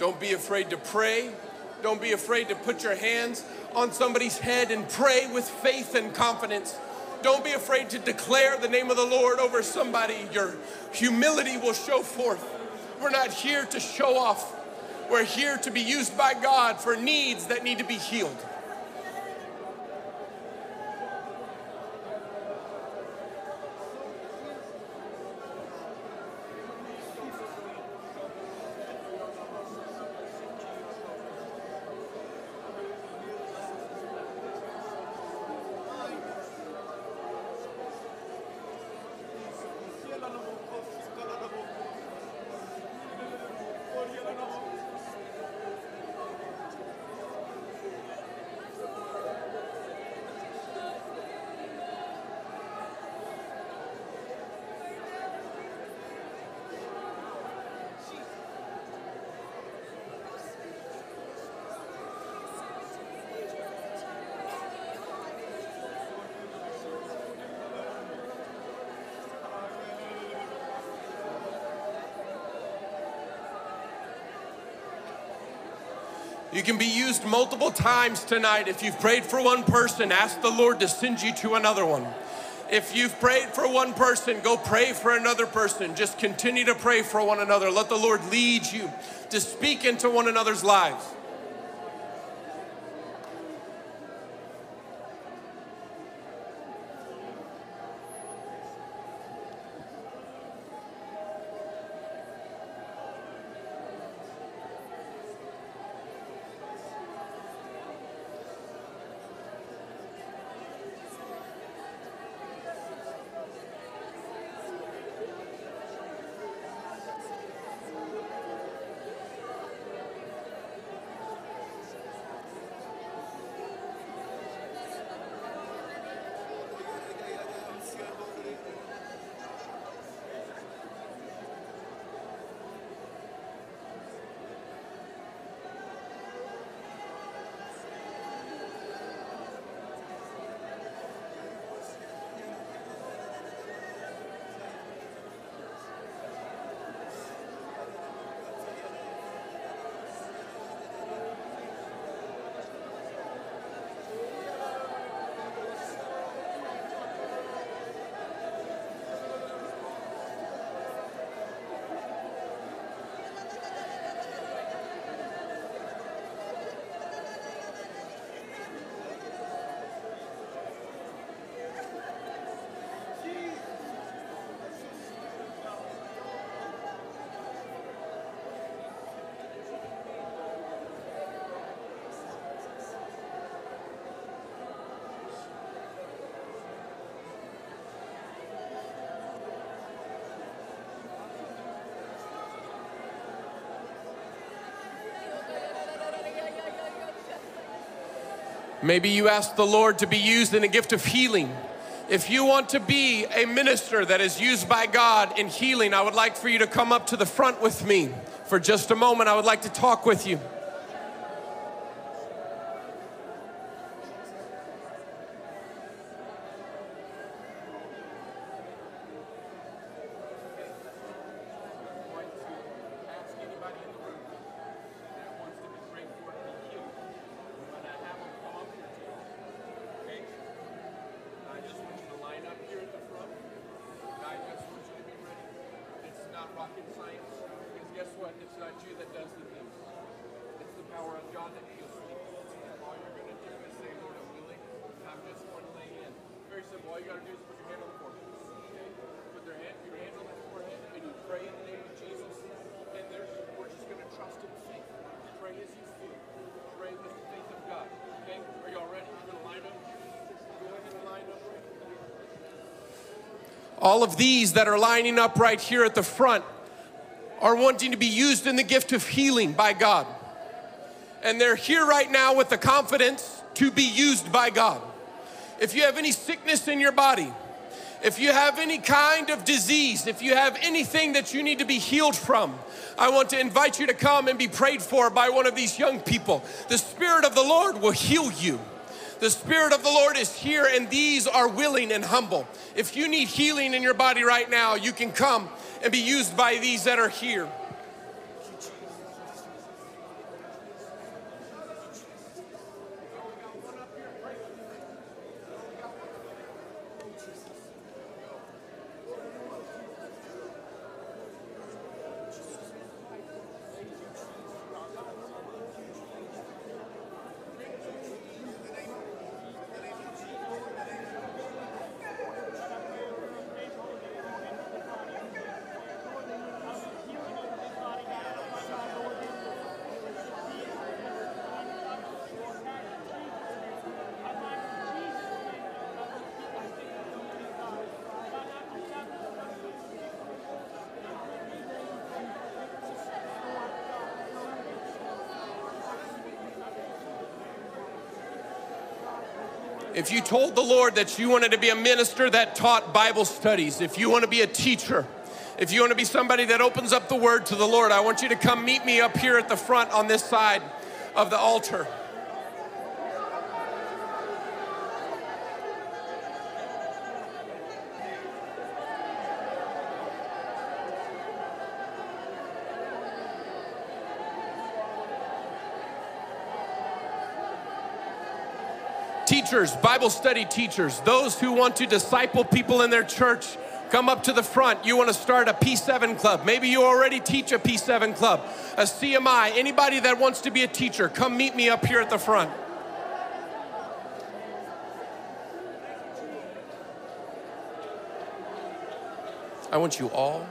Don't be afraid to pray. Don't be afraid to put your hands on somebody's head and pray with faith and confidence. Don't be afraid to declare the name of the Lord over somebody. Your humility will show forth. We're not here to show off. We're here to be used by God for needs that need to be healed. You can be used multiple times tonight. If you've prayed for one person, ask the Lord to send you to another one. If you've prayed for one person, go pray for another person. Just continue to pray for one another. Let the Lord lead you to speak into one another's lives. Maybe you ask the Lord to be used in a gift of healing. If you want to be a minister that is used by God in healing, I would like for you to come up to the front with me for just a moment. I would like to talk with you. rocket science because guess what? It's not you that does the things. It's the power of God that heals people. All you're going to do is say, Lord, I'm willing. I'm just going to lay in. Very simple. All you got to do is put your hand on the forehead. Okay? Put their hand, your hand on the forehead and you pray in the name of Jesus. And there's, we're just going to trust in faith. Pray as you feel. Pray with the faith of God. Okay? Are y'all ready? You're going to line up. Go ahead and line up right all of these that are lining up right here at the front are wanting to be used in the gift of healing by God. And they're here right now with the confidence to be used by God. If you have any sickness in your body, if you have any kind of disease, if you have anything that you need to be healed from, I want to invite you to come and be prayed for by one of these young people. The Spirit of the Lord will heal you. The Spirit of the Lord is here, and these are willing and humble. If you need healing in your body right now, you can come and be used by these that are here. If you told the Lord that you wanted to be a minister that taught Bible studies, if you want to be a teacher, if you want to be somebody that opens up the word to the Lord, I want you to come meet me up here at the front on this side of the altar. Teachers, Bible study teachers, those who want to disciple people in their church, come up to the front. You want to start a P7 club. Maybe you already teach a P7 club, a CMI. Anybody that wants to be a teacher, come meet me up here at the front. I want you all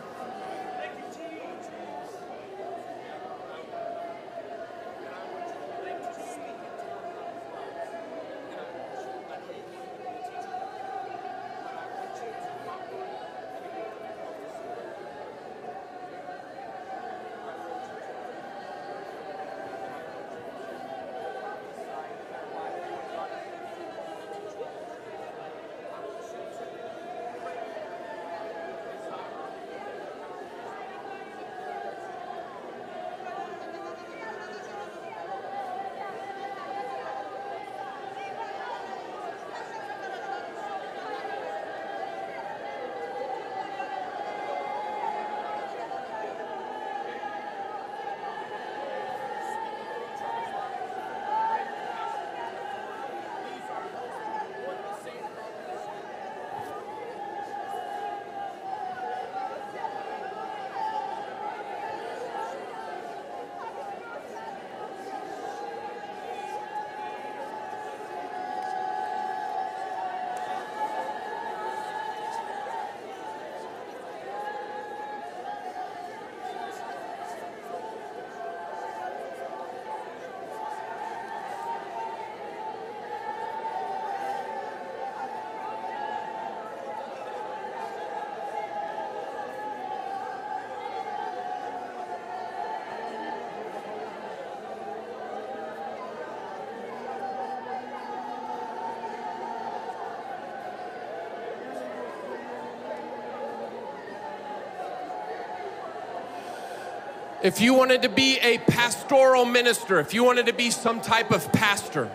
If you wanted to be a pastoral minister, if you wanted to be some type of pastor,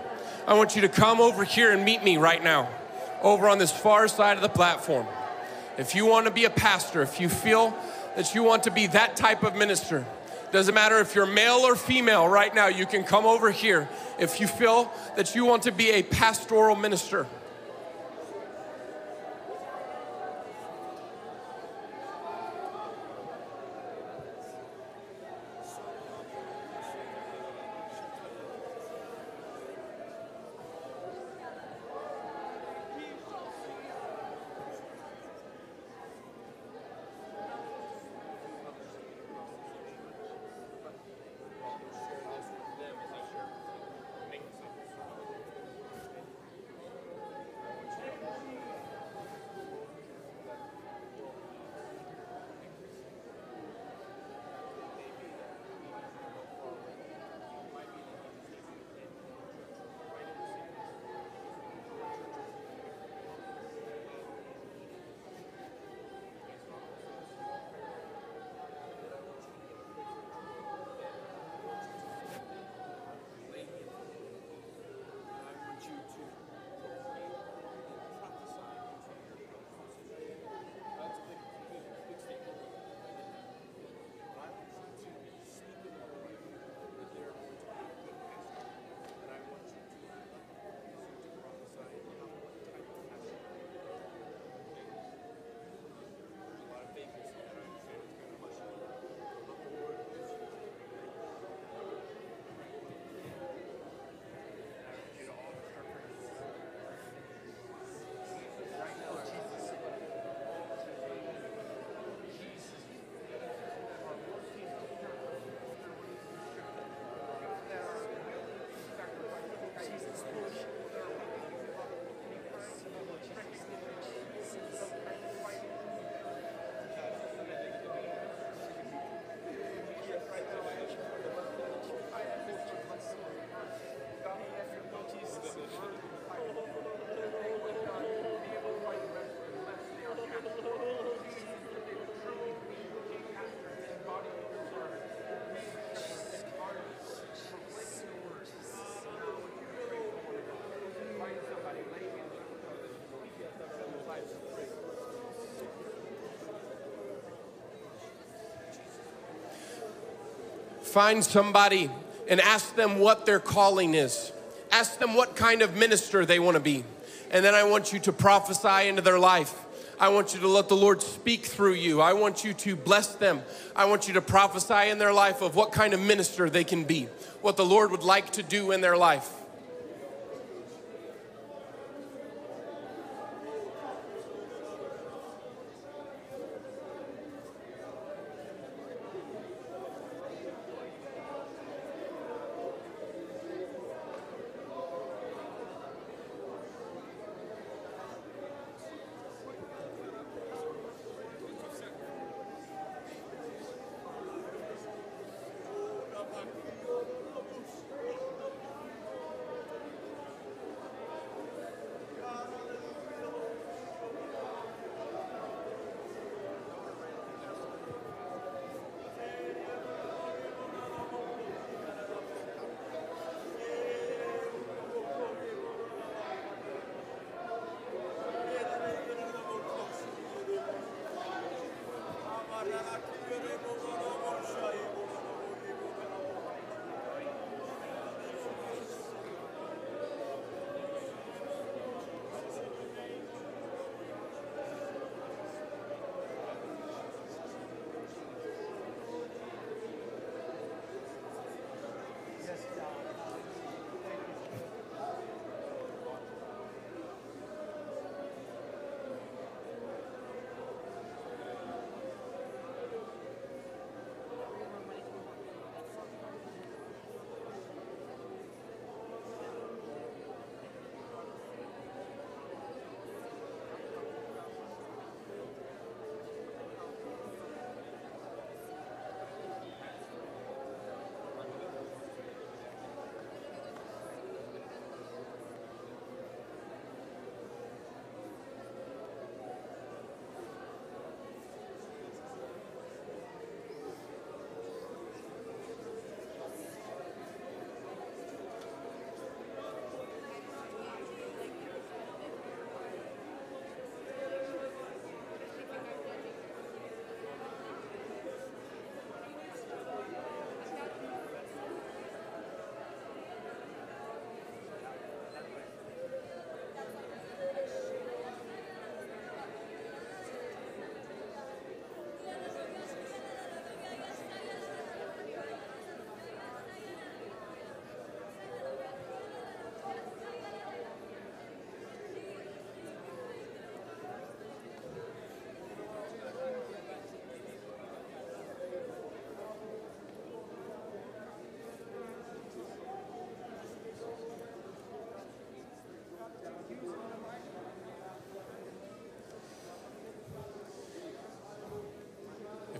I want you to come over here and meet me right now, over on this far side of the platform. If you want to be a pastor, if you feel that you want to be that type of minister, doesn't matter if you're male or female right now, you can come over here if you feel that you want to be a pastoral minister. Find somebody and ask them what their calling is. Ask them what kind of minister they want to be. And then I want you to prophesy into their life. I want you to let the Lord speak through you. I want you to bless them. I want you to prophesy in their life of what kind of minister they can be, what the Lord would like to do in their life.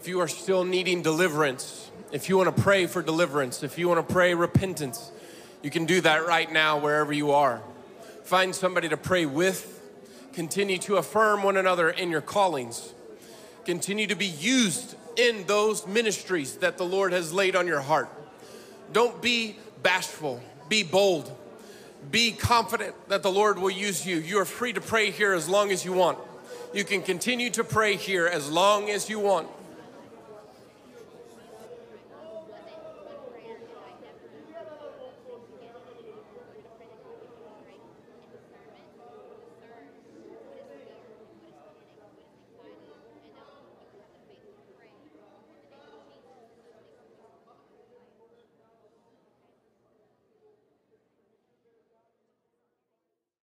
If you are still needing deliverance, if you want to pray for deliverance, if you want to pray repentance, you can do that right now wherever you are. Find somebody to pray with. Continue to affirm one another in your callings. Continue to be used in those ministries that the Lord has laid on your heart. Don't be bashful, be bold, be confident that the Lord will use you. You are free to pray here as long as you want. You can continue to pray here as long as you want.